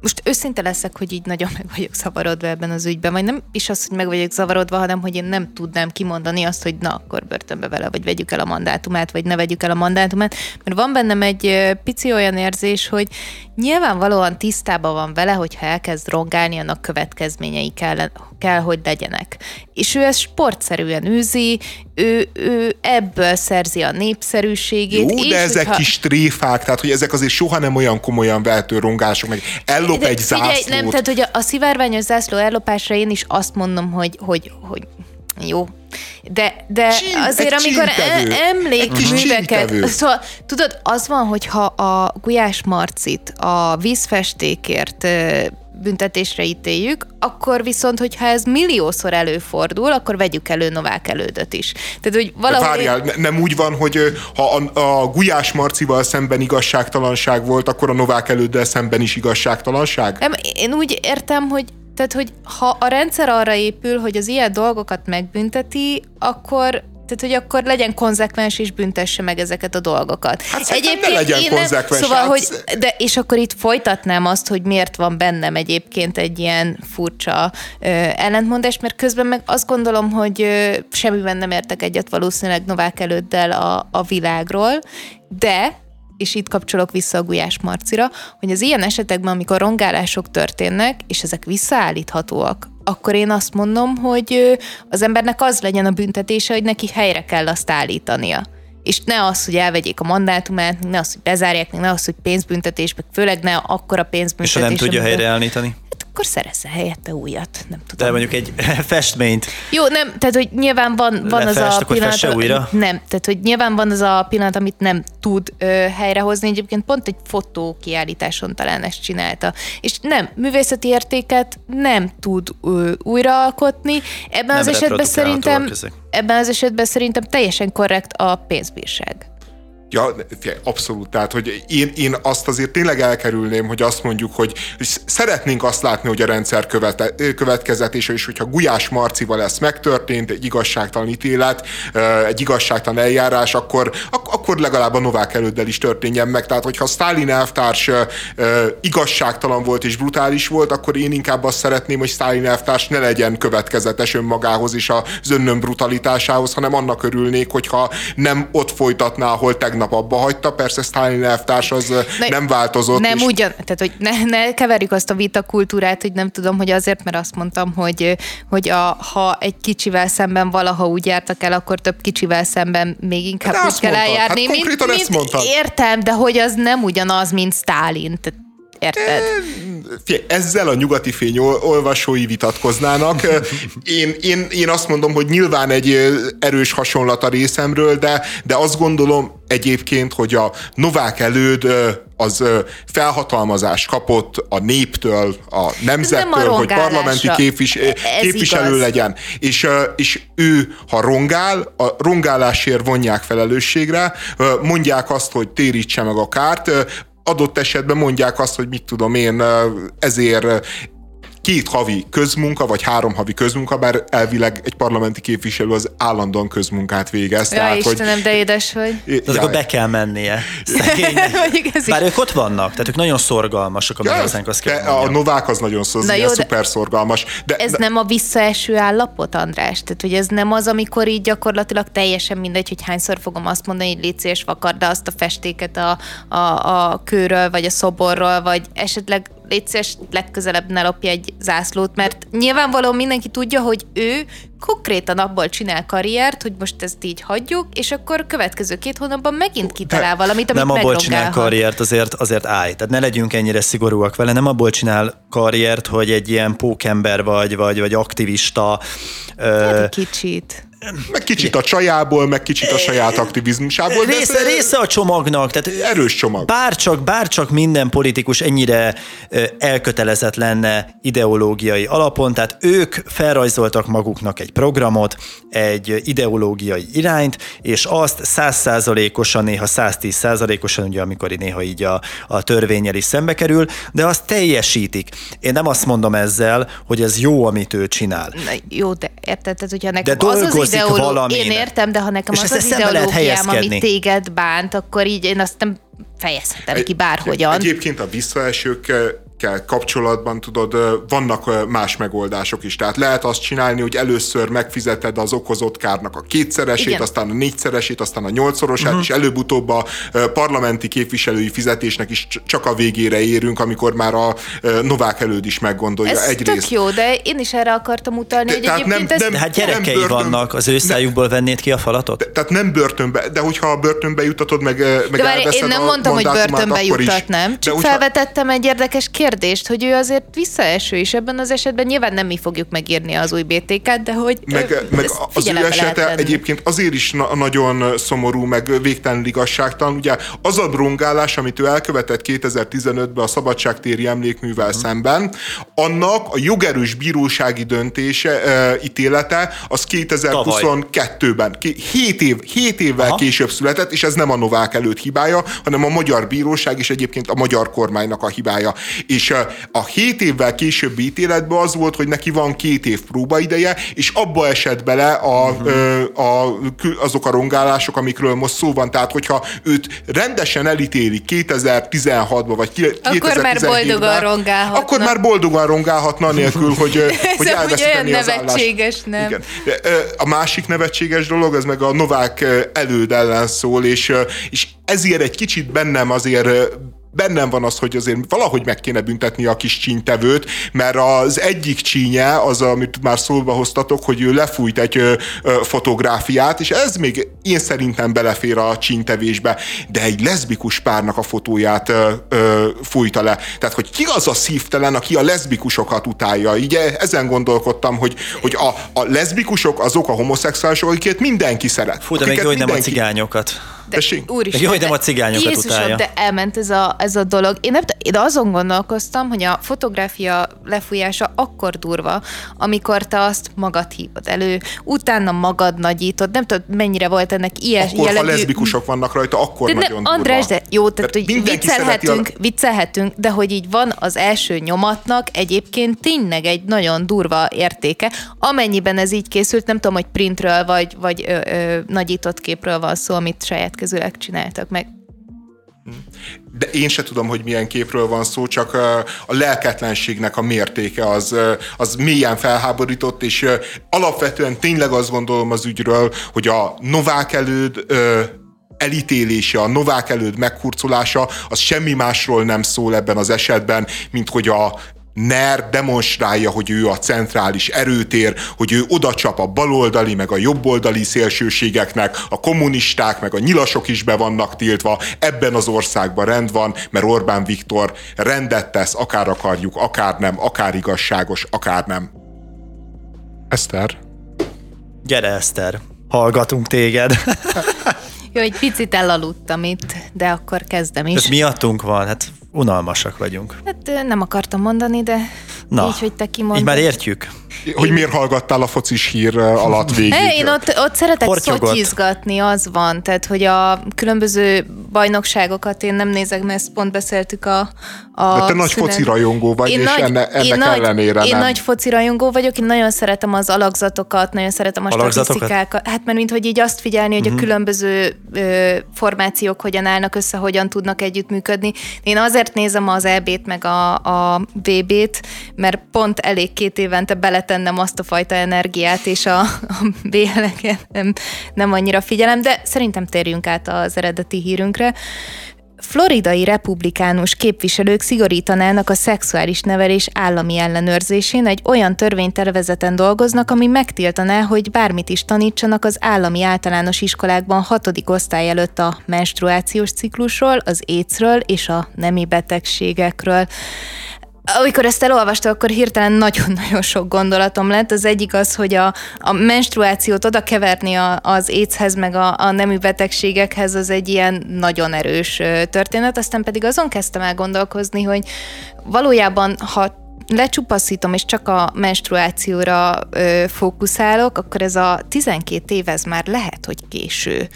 most őszinte leszek, hogy így nagyon meg vagyok zavarodva ebben az ügyben, vagy nem is az, hogy meg vagyok zavarodva, hanem hogy én nem tudnám kimondani azt, hogy na, akkor börtönbe vele, vagy vegyük el a mandátumát, vagy ne vegyük el a mandátumát, mert van bennem egy pici olyan érzés, hogy nyilvánvalóan tisztában van vele, hogyha elkezd rongálni, annak következményei kell, kell, hogy legyenek. És ő ezt sportszerűen űzi, ő, ő ebből szerzi a népszerűségét. Jó, és de ezek hogyha... kis tréfák, tehát hogy ezek azért soha nem olyan komolyan vehető rongások, meg ellop De egy figyelj, zászlót. Nem, tehát hogy a, a szivárványos zászló ellopásra én is azt mondom, hogy, hogy, hogy jó, de, de Csín, azért, amikor e- kis emlékműveket... Szóval, tudod, az van, hogyha a Gulyás Marcit a vízfestékért büntetésre ítéljük, akkor viszont, hogyha ez milliószor előfordul, akkor vegyük elő Novák elődöt is. Tehát, hogy valahol... Várjál, ne- nem úgy van, hogy ha a, a Gulyás Marcival szemben igazságtalanság volt, akkor a Novák előddel szemben is igazságtalanság? Nem, én úgy értem, hogy tehát, hogy ha a rendszer arra épül, hogy az ilyen dolgokat megbünteti, akkor tehát, hogy akkor legyen konzekvens és büntesse meg ezeket a dolgokat. Hát szerintem ne legyen én nem- konzekvens, Szóval, hát- hogy, de, és akkor itt folytatnám azt, hogy miért van bennem egyébként egy ilyen furcsa ö, ellentmondás, mert közben meg azt gondolom, hogy ö, semmiben nem értek egyet valószínűleg Novák előddel a, a világról, de és itt kapcsolok vissza a Gulyás Marcira, hogy az ilyen esetekben, amikor rongálások történnek, és ezek visszaállíthatóak, akkor én azt mondom, hogy az embernek az legyen a büntetése, hogy neki helyre kell azt állítania. És ne az, hogy elvegyék a mandátumát, ne az, hogy bezárják, ne az, hogy pénzbüntetés, meg főleg ne akkora És pénzbüntetés. ha nem tudja helyreállítani? Akkor szerezze helyette újat, nem De tudom. mondjuk egy <laughs> festményt. Jó, nem, tehát hogy nyilván van, van az Lefest, a akkor pillanat, újra? nem, tehát hogy nyilván van az a pillanat, amit nem tud ö, helyrehozni. Egyébként pont egy fotó kiállításon talán ezt csinálta. És nem, művészeti értéket nem tud ö, újraalkotni. Ebben Nem az esetben szerintem ebben az esetben szerintem teljesen korrekt a pénzbírság. Ja, abszolút. Tehát, hogy én, én azt azért tényleg elkerülném, hogy azt mondjuk, hogy hogy szeretnénk azt látni, hogy a rendszer követe, következetése, és hogyha Gulyás Marcival ez megtörtént, egy igazságtalan ítélet, egy igazságtalan eljárás, akkor, ak- akkor legalább a Novák előddel is történjen meg. Tehát, hogyha Stalin elvtárs igazságtalan volt és brutális volt, akkor én inkább azt szeretném, hogy Stalin elvtárs ne legyen következetes önmagához és az önnön brutalitásához, hanem annak örülnék, hogyha nem ott folytatná, ahol tegnap abba hagyta. Persze Stalin elvtárs az Ne- nem változott. Nem és ugyan, tehát hogy ne, ne keverjük azt a vita kultúrát, hogy nem tudom, hogy azért, mert azt mondtam, hogy, hogy a, ha egy kicsivel szemben valaha úgy jártak el, akkor több kicsivel szemben még inkább Hát úgy kell mondtad, eljárni. hát ezt mondtad. Értem, de hogy az nem ugyanaz, mint Stálin. Tehát, érted? Figyelj, ezzel a nyugati fény ol- olvasói vitatkoznának. Én, én, én azt mondom, hogy nyilván egy erős hasonlat a részemről, de, de azt gondolom egyébként, hogy a Novák előd az ö, felhatalmazást kapott a néptől, a nemzettől, hogy rongálásra. parlamenti képvis, ö, Ez képviselő igaz. legyen. És, és ő, ha rongál, a rongálásért vonják felelősségre, mondják azt, hogy térítse meg a kárt, adott esetben mondják azt, hogy mit tudom én, ezért két havi közmunka, vagy három havi közmunka, bár elvileg egy parlamenti képviselő az állandóan közmunkát végez. Ja, Istenem, de édes vagy. De akkor be kell mennie. <laughs> <laughs> Bár ők ott vannak, tehát ők nagyon szorgalmasak, a mi hazánk, azt de kell a. Novák az nagyon szó, Na jó, de- szuper szorgalmas. De, Ez de, nem a visszaeső állapot, András? Tehát, hogy ez nem az, amikor így gyakorlatilag teljesen mindegy, hogy hányszor fogom azt mondani, hogy légy szíves, vakard, de azt a festéket a, a, a kőről, vagy a szoborról, vagy esetleg légy szíves, legközelebb ne lopja egy zászlót, mert nyilvánvalóan mindenki tudja, hogy ő konkrétan abból csinál karriert, hogy most ezt így hagyjuk, és akkor következő két hónapban megint kitalál valamit, amit nem abból csinál karriert, azért, azért állj. Tehát ne legyünk ennyire szigorúak vele. Nem abból csinál karriert, hogy egy ilyen pókember vagy, vagy, vagy aktivista. Hát Ö, egy kicsit. Meg kicsit a csajából, meg kicsit a saját aktivizmusából. de ez, része, része a csomagnak. Tehát Erős csomag. Bárcsak, bárcsak minden politikus ennyire elkötelezett lenne ideológiai alapon, tehát ők felrajzoltak maguknak egy programot, egy ideológiai irányt, és azt százszázalékosan, néha 110 százalékosan, ugye amikor néha így a, a törvényel is szembe kerül, de azt teljesítik. Én nem azt mondom ezzel, hogy ez jó, amit ő csinál. Na, jó, de érted, tehát, hogyha nekem De az az dolgozik ideoló... valamin. Én értem, de ha nekem És az az ideológiám, ami helyezkedni. téged bánt, akkor így én azt nem fejezhetem ki bárhogyan. Egyébként a visszaesők kapcsolatban tudod, vannak más megoldások is. Tehát lehet azt csinálni, hogy először megfizeted az okozott kárnak a kétszeresét, Igen. aztán a négyszeresét, aztán a nyolcszorosát, uh-huh. és előbb-utóbb a parlamenti képviselői fizetésnek is csak a végére érünk, amikor már a Novák előd is meggondolja Ez egyrészt. tök jó, de én is erre akartam utalni, de, hogy tehát nem, ez... nem, hát gyerekei nem börtön, vannak, az ő szájukból vennéd ki a falatot? De, tehát nem börtönbe, de hogyha a börtönbe jutatod, meg, meg de én nem mondtam, hogy börtönbe jutatnám, csak felvetettem egy érdekes kérdést kérdést, hogy ő azért visszaeső, és ebben az esetben nyilván nem mi fogjuk megírni az új BTK-t, de hogy meg, meg az ő esete egyébként azért is na- nagyon szomorú, meg végtelen igazságtalan. Ugye az a drongálás, amit ő elkövetett 2015-ben a szabadságtéri emlékművel hmm. szemben, annak a jogerős bírósági döntése, e, ítélete, az 2022-ben, 7, év, 7 évvel Aha. később született, és ez nem a Novák előtt hibája, hanem a magyar bíróság és egyébként a magyar kormánynak a hibája és a 7 évvel későbbi ítéletben az volt, hogy neki van két év próbaideje, és abba esett bele a, uh-huh. a, azok a rongálások, amikről most szó van. Tehát, hogyha őt rendesen elítélik 2016-ban, vagy 2017-ben, akkor már boldogan rongálhatna. Akkor már boldogan rongálhatna, nélkül, hogy, <laughs> hogy elveszíteni az nevetséges, nem? Igen. A másik nevetséges dolog, ez meg a Novák előd ellen szól, és, és ezért egy kicsit bennem azért bennem van az, hogy azért valahogy meg kéne büntetni a kis csíntevőt, mert az egyik csínye, az, amit már szólva hoztatok, hogy ő lefújt egy ö, ö, fotográfiát, és ez még én szerintem belefér a csíntevésbe, de egy leszbikus párnak a fotóját ö, ö, fújta le. Tehát, hogy ki az a szívtelen, aki a leszbikusokat utálja? Így ezen gondolkodtam, hogy, hogy a, a leszbikusok azok a homoszexuálisok, akiket mindenki szeret. Fú, de még jó, hogy nem a cigányokat. De, úristen, jó, hogy nem a cigányokat Jézusom, utálja. de elment ez a, ez a dolog. Én, nem, én azon gondolkoztam, hogy a fotográfia lefújása akkor durva, amikor te azt magad hívod elő, utána magad nagyítod, nem tudod, mennyire volt ennek ilyes akkor, jellegű... ha leszbikusok vannak rajta, akkor de nagyon ne, András, de jó, tehát hogy viccelhetünk, a... viccelhetünk, de hogy így van az első nyomatnak egyébként tényleg egy nagyon durva értéke, amennyiben ez így készült, nem tudom, hogy printről vagy, vagy ö, ö, nagyított képről van szó, amit sajátkezőleg csináltak meg. De én se tudom, hogy milyen képről van szó, csak a lelketlenségnek a mértéke az, az mélyen felháborított, és alapvetően tényleg azt gondolom az ügyről, hogy a Novák előd elítélése, a Novák előd meghurcolása, az semmi másról nem szól ebben az esetben, mint hogy a NER demonstrálja, hogy ő a centrális erőtér, hogy ő oda csap a baloldali, meg a jobboldali szélsőségeknek, a kommunisták, meg a nyilasok is be vannak tiltva, ebben az országban rend van, mert Orbán Viktor rendet tesz, akár akarjuk, akár nem, akár igazságos, akár nem. Eszter? Gyere, Eszter, hallgatunk téged. <laughs> Jó, egy picit elaludtam itt, de akkor kezdem is. Ez miattunk van, hát unalmasak vagyunk. Hát nem akartam mondani, de Na, így, hogy te kimondod. Így már értjük. Hogy miért hallgattál a focis hír <laughs> alatt végig? Hey, én ott, ott szeretek szotyizgatni, az van. Tehát, hogy a különböző bajnokságokat én nem nézek, mert ezt pont beszéltük a, a De te nagy foci rajongó vagy, én és nagy, enne, ennek én ellenére Én nem. nagy foci rajongó vagyok, én nagyon szeretem az alakzatokat, nagyon szeretem a statisztikákat. Hát mert mint hogy így azt figyelni, hogy uh-huh. a mhm. különböző ö, formációk hogyan állnak össze, hogyan tudnak együttműködni. Én azért nézem az EB-t meg a, a VB-t, mert pont elég két évente beletennem azt a fajta energiát, és a, a BL-eket nem, nem annyira figyelem, de szerintem térjünk át az eredeti hírünkre. Floridai republikánus képviselők szigorítanának a szexuális nevelés állami ellenőrzésén egy olyan törvénytervezeten dolgoznak, ami megtiltaná, hogy bármit is tanítsanak az állami általános iskolákban hatodik osztály előtt a menstruációs ciklusról, az écről és a nemi betegségekről amikor ezt elolvastam, akkor hirtelen nagyon-nagyon sok gondolatom lett. Az egyik az, hogy a, a menstruációt oda keverni a, az échez, meg a, a nemű betegségekhez, az egy ilyen nagyon erős történet. Aztán pedig azon kezdtem el gondolkozni, hogy valójában, ha lecsupaszítom, és csak a menstruációra ö, fókuszálok, akkor ez a 12 év, ez már lehet, hogy késő.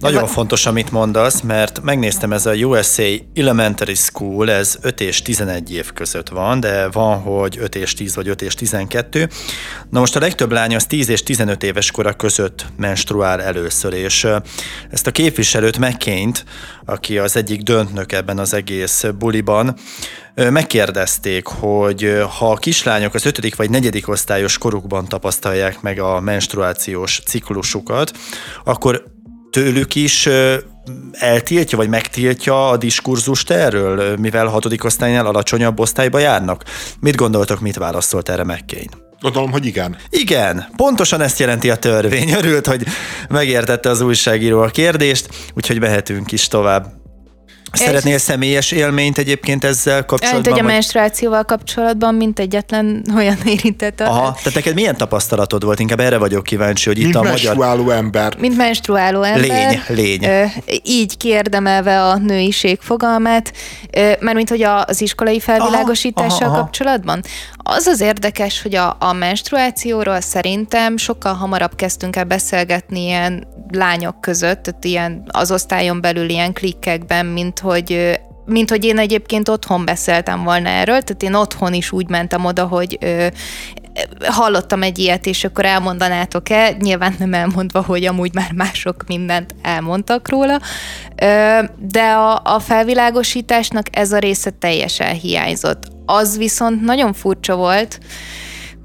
Nagyon fontos, amit mondasz, mert megnéztem, ez a USA Elementary School, ez 5 és 11 év között van, de van, hogy 5 és 10 vagy 5 és 12. Na most a legtöbb lány az 10 és 15 éves kora között menstruál először, és ezt a képviselőt McCain-t, aki az egyik döntnök ebben az egész buliban, megkérdezték, hogy ha a kislányok az ötödik vagy negyedik osztályos korukban tapasztalják meg a menstruációs ciklusukat, akkor tőlük is eltiltja, vagy megtiltja a diskurzust erről, mivel hatodik osztálynál alacsonyabb osztályba járnak? Mit gondoltok, mit válaszolt erre McCain? Gondolom, hogy igen. Igen, pontosan ezt jelenti a törvény. Örült, hogy megértette az újságíró a kérdést, úgyhogy mehetünk is tovább. Szeretnél és... személyes élményt egyébként ezzel kapcsolatban? Egy a menstruációval kapcsolatban, mint egyetlen olyan <laughs> érintett. Aha, tehát neked milyen tapasztalatod volt? Inkább erre vagyok kíváncsi, hogy mint itt a magyar... menstruáló ember. Mint menstruáló ember. Lény, lény. Ö, így kiérdemelve a nőiség fogalmát, ö, mert mint hogy az iskolai felvilágosítással aha, aha, aha. kapcsolatban. Az az érdekes, hogy a, a menstruációról szerintem sokkal hamarabb kezdtünk el beszélgetni ilyen lányok között, tehát ilyen az osztályon belül ilyen klikkekben, mint hogy mint hogy én egyébként otthon beszéltem volna erről, tehát én otthon is úgy mentem oda, hogy ö, hallottam egy ilyet, és akkor elmondanátok-e, nyilván nem elmondva, hogy amúgy már mások mindent elmondtak róla, ö, de a, a felvilágosításnak ez a része teljesen hiányzott. Az viszont nagyon furcsa volt,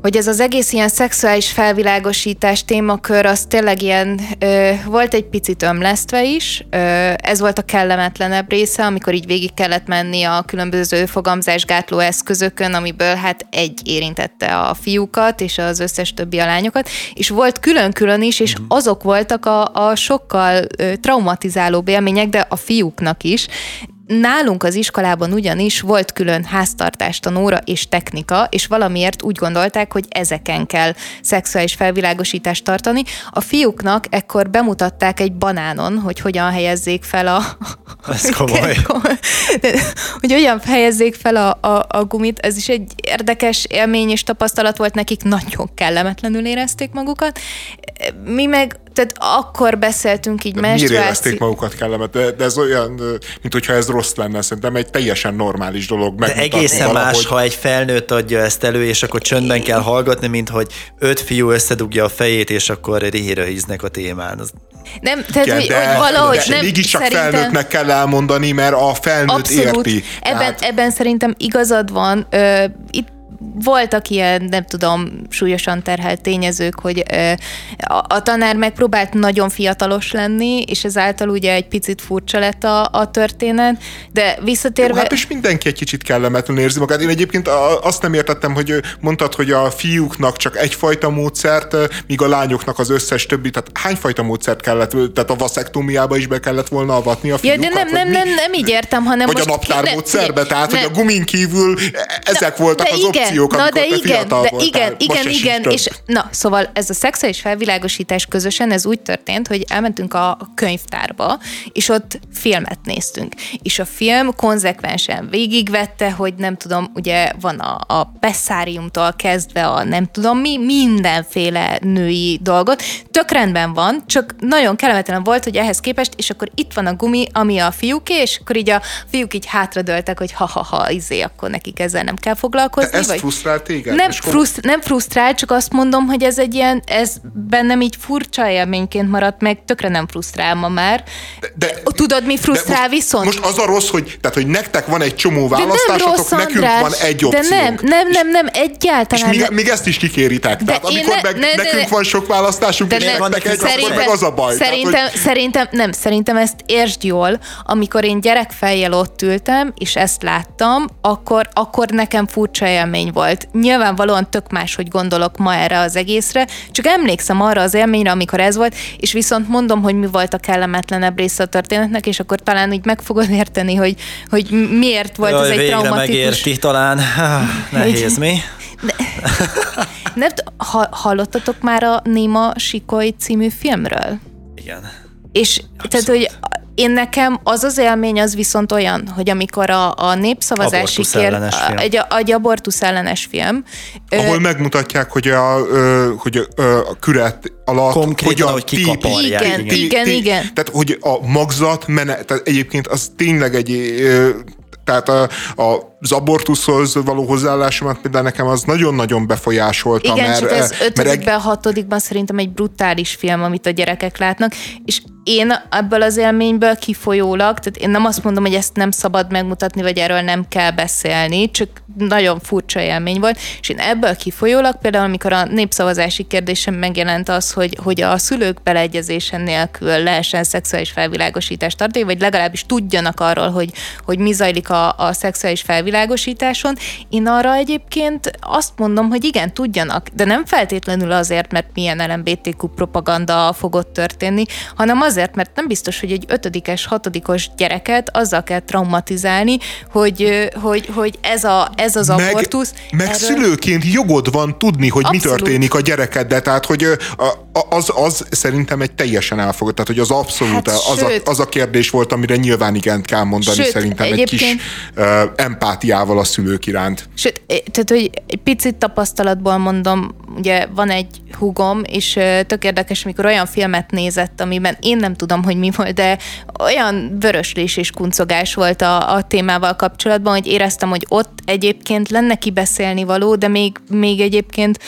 hogy ez az egész ilyen szexuális felvilágosítás témakör, az tényleg ilyen, ö, volt egy picit ömlesztve is, ö, ez volt a kellemetlenebb része, amikor így végig kellett menni a különböző fogamzásgátló eszközökön, amiből hát egy érintette a fiúkat, és az összes többi a lányokat, és volt külön-külön is, és mhm. azok voltak a, a sokkal ö, traumatizálóbb élmények, de a fiúknak is, Nálunk az iskolában ugyanis volt külön háztartástanóra és technika, és valamiért úgy gondolták, hogy ezeken kell szexuális felvilágosítást tartani. A fiúknak ekkor bemutatták egy banánon, hogy hogyan helyezzék fel a... Ez komoly. <laughs> hogy hogyan helyezzék fel a, a, a gumit. Ez is egy érdekes élmény és tapasztalat volt nekik, nagyon kellemetlenül érezték magukat. Mi meg tehát akkor beszéltünk így menstruáció... Miért érezték magukat kellemet? De, de ez olyan, mint hogyha ez rossz lenne, szerintem egy teljesen normális dolog. De egészen valahogy. más, ha egy felnőtt adja ezt elő, és akkor csöndben kell hallgatni, mint hogy öt fiú összedugja a fejét, és akkor rihírőhíznek a témán. Nem, tehát Igen, hogy, de, hogy valahogy de nem. Mégiscsak szerintem... felnőttnek kell elmondani, mert a felnőtt Abszolút. érti. Ebben, tehát... ebben szerintem igazad van. Ö, itt voltak ilyen, nem tudom, súlyosan terhelt tényezők, hogy a, a tanár megpróbált nagyon fiatalos lenni, és ezáltal ugye egy picit furcsa lett a, a történet, de visszatérve... Jó, hát és mindenki egy kicsit kellemetlen érzi magát. Én egyébként azt nem értettem, hogy mondtad, hogy a fiúknak csak egyfajta módszert, míg a lányoknak az összes többi, tehát hányfajta módszert kellett, tehát a vaszektómiába is be kellett volna avatni a fiúkat? Ja, de nem, nem, nem, nem, így értem, hanem Vagy most... a naptár módszerbe, tehát nem, hogy a gumin kívül ezek voltak az igen, opciók, na, de igen, de voltál, igen, igen, igen, és na, szóval ez a szexuális felvilágosítás közösen, ez úgy történt, hogy elmentünk a könyvtárba, és ott filmet néztünk. És a film konzekvensen végigvette, hogy nem tudom, ugye van a, a Pessáriumtól kezdve a nem tudom mi, mindenféle női dolgot. Tök rendben van, csak nagyon kellemetlen volt, hogy ehhez képest, és akkor itt van a gumi, ami a fiúké, és akkor így a fiúk így hátradőltek, hogy ha-ha-ha, izé, akkor nekik ezzel nem kell foglalkozni. De ezt vagy frusztrál téged? Nem, fruszt, nem frusztrál, csak azt mondom, hogy ez egy ilyen, ez bennem így furcsa élményként maradt meg, tökre nem frusztrál ma már. De, de, Tudod, mi frusztrál most, viszont? Most az a rossz, hogy, tehát, hogy nektek van egy csomó választásotok, rossz, nekünk András, van egy opciónk. De nem, nem, nem, nem, egyáltalán. És még, még ezt is kikéritek. De tehát amikor ne, meg ne, nekünk ne, van sok választásunk, de és ne, nektek egy, akkor meg az a baj. Szerintem, tehát, hogy... szerintem, nem, szerintem ezt értsd jól, amikor én gyerekfejjel ott ültem, és ezt láttam, akkor, akkor nekem furcsa élmény volt. Nyilvánvalóan tök más, hogy gondolok ma erre az egészre, csak emlékszem arra az élményre, amikor ez volt, és viszont mondom, hogy mi volt a kellemetlenebb része a történetnek, és akkor talán úgy meg fogod érteni, hogy, hogy miért volt Jaj, ez egy traumatikus... megérti talán. <laughs> Nehéz, mi? De, nem, ha, hallottatok már a Néma Sikoly című filmről? Igen. És Abszolút. tehát, hogy én nekem az az élmény az viszont olyan, hogy amikor a, a népszavazási kér, egy, egy abortusz ellenes film. Ahol ö, megmutatják, hogy a, ö, hogy a, a küret alatt Konkrétan, hogy, a hogy Igen, igen, igen, igen. Tehát, hogy a magzat menet, tehát egyébként az tényleg egy ö, tehát a, a, az abortuszhoz való hozzáállásomat például nekem az nagyon-nagyon befolyásolta. Igen, mert, csak ez ötödikben, egy... hatodikban szerintem egy brutális film, amit a gyerekek látnak, és én ebből az élményből kifolyólag, tehát én nem azt mondom, hogy ezt nem szabad megmutatni, vagy erről nem kell beszélni, csak nagyon furcsa élmény volt, és én ebből kifolyólag például, amikor a népszavazási kérdésem megjelent az, hogy, hogy a szülők beleegyezése nélkül lehessen szexuális felvilágosítást tartani, vagy legalábbis tudjanak arról, hogy, hogy mi zajlik a, a szexuális felvilágosításon, én arra egyébként azt mondom, hogy igen, tudjanak, de nem feltétlenül azért, mert milyen LMBTQ propaganda fogott történni, hanem az azért, mert nem biztos, hogy egy ötödikes, hatodikos gyereket azzal kell traumatizálni, hogy, hogy, hogy ez, a, ez az meg, abortusz. Meg erről... szülőként jogod van tudni, hogy Abszolút. mi történik a gyerekeddel, tehát hogy az, az szerintem egy teljesen elfogott, tehát hogy az abszolút hát, az, sőt, a, az a kérdés volt, amire nyilván igent kell mondani sőt, szerintem egy kis uh, empátiával a szülők iránt. Sőt, tehát hogy egy picit tapasztalatból mondom, ugye van egy húgom, és tök érdekes, amikor olyan filmet nézett, amiben én nem tudom, hogy mi volt, de olyan vöröslés és kuncogás volt a, a témával kapcsolatban, hogy éreztem, hogy ott egyébként lenne kibeszélni való, de még, még egyébként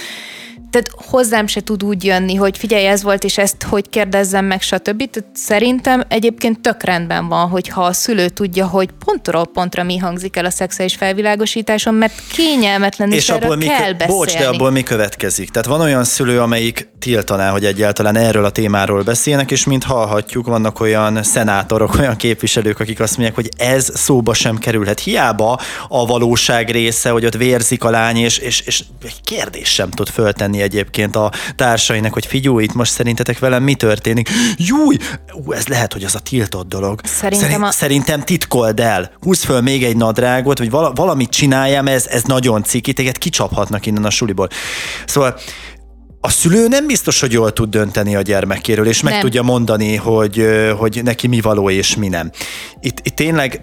tehát hozzám se tud úgy jönni, hogy figyelj, ez volt, és ezt hogy kérdezzem meg, stb. Tehát szerintem egyébként tök rendben van, hogyha a szülő tudja, hogy pontról pontra mi hangzik el a szexuális felvilágosításon, mert kényelmetlen, és, és abból mi kell beszélni. Bocs, de abból mi következik? Tehát van olyan szülő, amelyik tiltaná, hogy egyáltalán erről a témáról beszélnek, és mint hallhatjuk, vannak olyan szenátorok, olyan képviselők, akik azt mondják, hogy ez szóba sem kerülhet. Hiába a valóság része, hogy ott vérzik a lány, és, és, és egy kérdés sem tud föltenni egyébként a társainak, hogy figyelj, itt most szerintetek velem mi történik? Júj, ú, ez lehet, hogy az a tiltott dolog. Szerintem, Szerint, a... szerintem titkold el, húzz föl még egy nadrágot, vagy vala, valamit csináljam, ez, ez nagyon ciki, téged kicsaphatnak innen a suliból. Szóval a szülő nem biztos, hogy jól tud dönteni a gyermekéről, és meg nem. tudja mondani, hogy, hogy neki mi való és mi nem. Itt, itt tényleg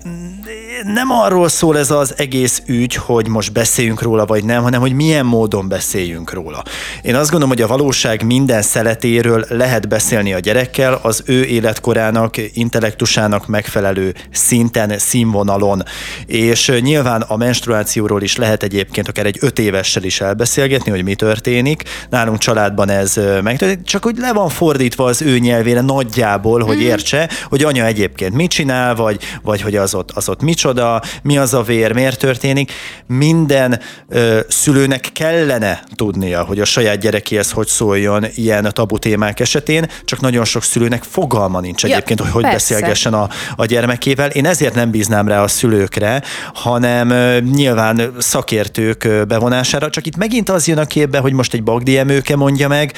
nem arról szól ez az egész ügy, hogy most beszéljünk róla vagy nem, hanem hogy milyen módon beszéljünk róla. Én azt gondolom, hogy a valóság minden szeletéről lehet beszélni a gyerekkel, az ő életkorának, intellektusának megfelelő szinten, színvonalon. És nyilván a menstruációról is lehet egyébként akár egy öt évessel is elbeszélgetni, hogy mi történik. Nálunk családban ez megtörténik, csak hogy le van fordítva az ő nyelvére nagyjából, hogy mhm. értse, hogy anya egyébként mit csinál, vagy, vagy hogy az ott, az ott micsoda, mi az a vér, miért történik. Minden ö, szülőnek kellene tudnia, hogy a saját gyerekéhez hogy szóljon ilyen tabu témák esetén, csak nagyon sok szülőnek fogalma nincs egyébként, ja, hogy hogy persze. beszélgessen a, a gyermekével. Én ezért nem bíznám rá a szülőkre, hanem ö, nyilván szakértők bevonására, csak itt megint az jön a képbe, hogy most egy Bagdi emőke Béke mondja meg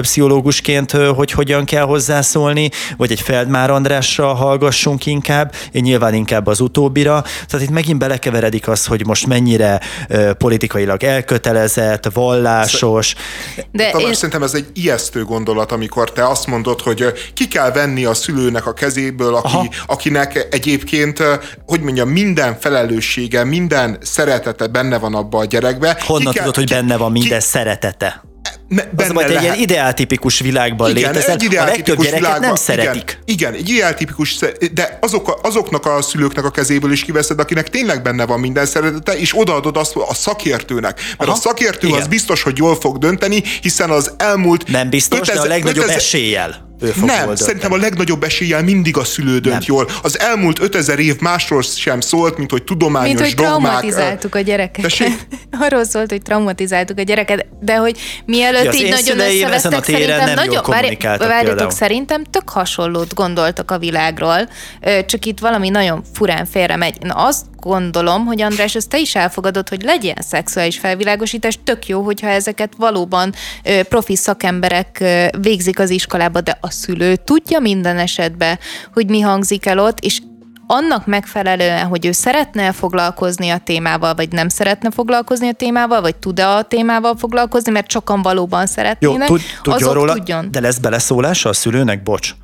pszichológusként, hogy hogyan kell hozzászólni, vagy egy Feldmár Andrásra hallgassunk inkább, én nyilván inkább az utóbbira. Tehát itt megint belekeveredik az, hogy most mennyire politikailag elkötelezett, vallásos. De Tamás, én... szerintem ez egy ijesztő gondolat, amikor te azt mondod, hogy ki kell venni a szülőnek a kezéből, aki, akinek egyébként, hogy mondjam, minden felelőssége, minden szeretete benne van abba a gyerekbe. Honnan ki tudod, kell, hogy benne van minden ki, szeretete? Az majd egy ilyen ideáltipikus világban igen, létezel. Egy ideál a legtöbb világban, nem szeretik. Igen, igen egy ideáltipikus, de azok, azoknak a szülőknek a kezéből is kiveszed, akinek tényleg benne van minden szeretete, és odaadod azt a szakértőnek. Mert Aha, a szakértő igen. az biztos, hogy jól fog dönteni, hiszen az elmúlt... Nem biztos, 5000, de a legnagyobb 5000, eséllyel ő fog Nem, szerintem a legnagyobb eséllyel mindig a szülő dönt nem. jól. Az elmúlt 5000 év másról sem szólt, mint hogy tudományos mint, hogy dogmák. traumatizáltuk a gyereket. <laughs> Arról szólt, hogy traumatizáltuk a gyereket, de hogy mielőtt ja, így nagyon összevesztek, szerintem nagyon, várjatok, szerintem tök hasonlót gondoltak a világról, csak itt valami nagyon furán félre megy. Na azt gondolom, hogy András, ezt te is elfogadod, hogy legyen szexuális felvilágosítás, tök jó, hogyha ezeket valóban profi szakemberek végzik az iskolába, de a szülő tudja minden esetben, hogy mi hangzik el ott, és annak megfelelően, hogy ő szeretne foglalkozni a témával, vagy nem szeretne foglalkozni a témával, vagy tud-e a témával foglalkozni, mert sokan valóban szeretnének, Jó, tud, tudjon róla, tudjon. De lesz beleszólása a szülőnek? Bocs.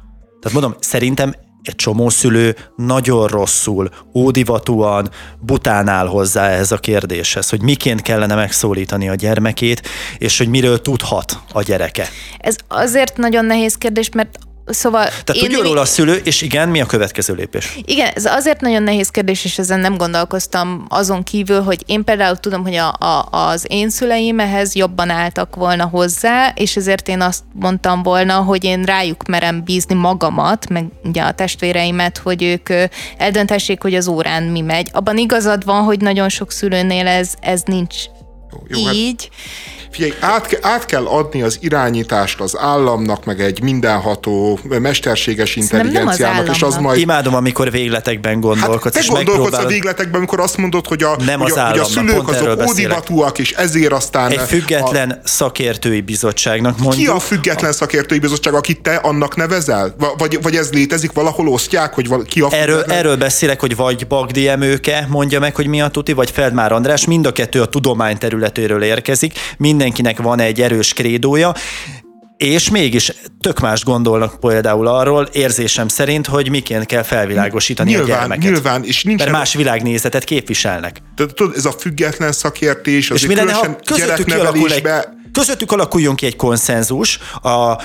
Tehát mondom, szerintem egy csomó szülő nagyon rosszul, ódivatúan, bután áll hozzá ehhez a kérdéshez, hogy miként kellene megszólítani a gyermekét, és hogy miről tudhat a gyereke. Ez azért nagyon nehéz kérdés, mert Szóval Tehát tudja róla a szülő, és igen, mi a következő lépés? Igen, ez azért nagyon nehéz kérdés, és ezen nem gondolkoztam azon kívül, hogy én például tudom, hogy a, a, az én szüleim ehhez jobban álltak volna hozzá, és ezért én azt mondtam volna, hogy én rájuk merem bízni magamat, meg ugye a testvéreimet, hogy ők eldöntessék, hogy az órán mi megy. Abban igazad van, hogy nagyon sok szülőnél ez, ez nincs jó, jó, hát így. Hát Figyelj, át, át kell adni az irányítást az államnak, meg egy mindenható, mesterséges intelligenciának, és az majd... Imádom, amikor végletekben gondolkodsz, hát, és gondolkodsz a végletekben, amikor azt mondod, hogy a, nem hogy az a, hogy a szülők azok ódivatúak, és ezért aztán... Egy független a... szakértői bizottságnak mondjuk. Ki a független szakértői bizottság, akit te annak nevezel? Vagy, vagy ez létezik, valahol osztják, hogy ki a erről, erről beszélek, hogy vagy Bagdi Emőke mondja meg, hogy mi a tuti, vagy Feldmár András, mind a kettő a tudomány területéről érkezik, mind mindenkinek van egy erős krédója, és mégis tök más gondolnak például arról, érzésem szerint, hogy miként kell felvilágosítani nyilván, a gyermeket. Nyilván, és nincs Mert más világnézetet képviselnek. Tudod, ez a független szakértés, az és mi lenne, ha közöttük kialakul egy közöttük alakuljon ki egy konszenzus a, a,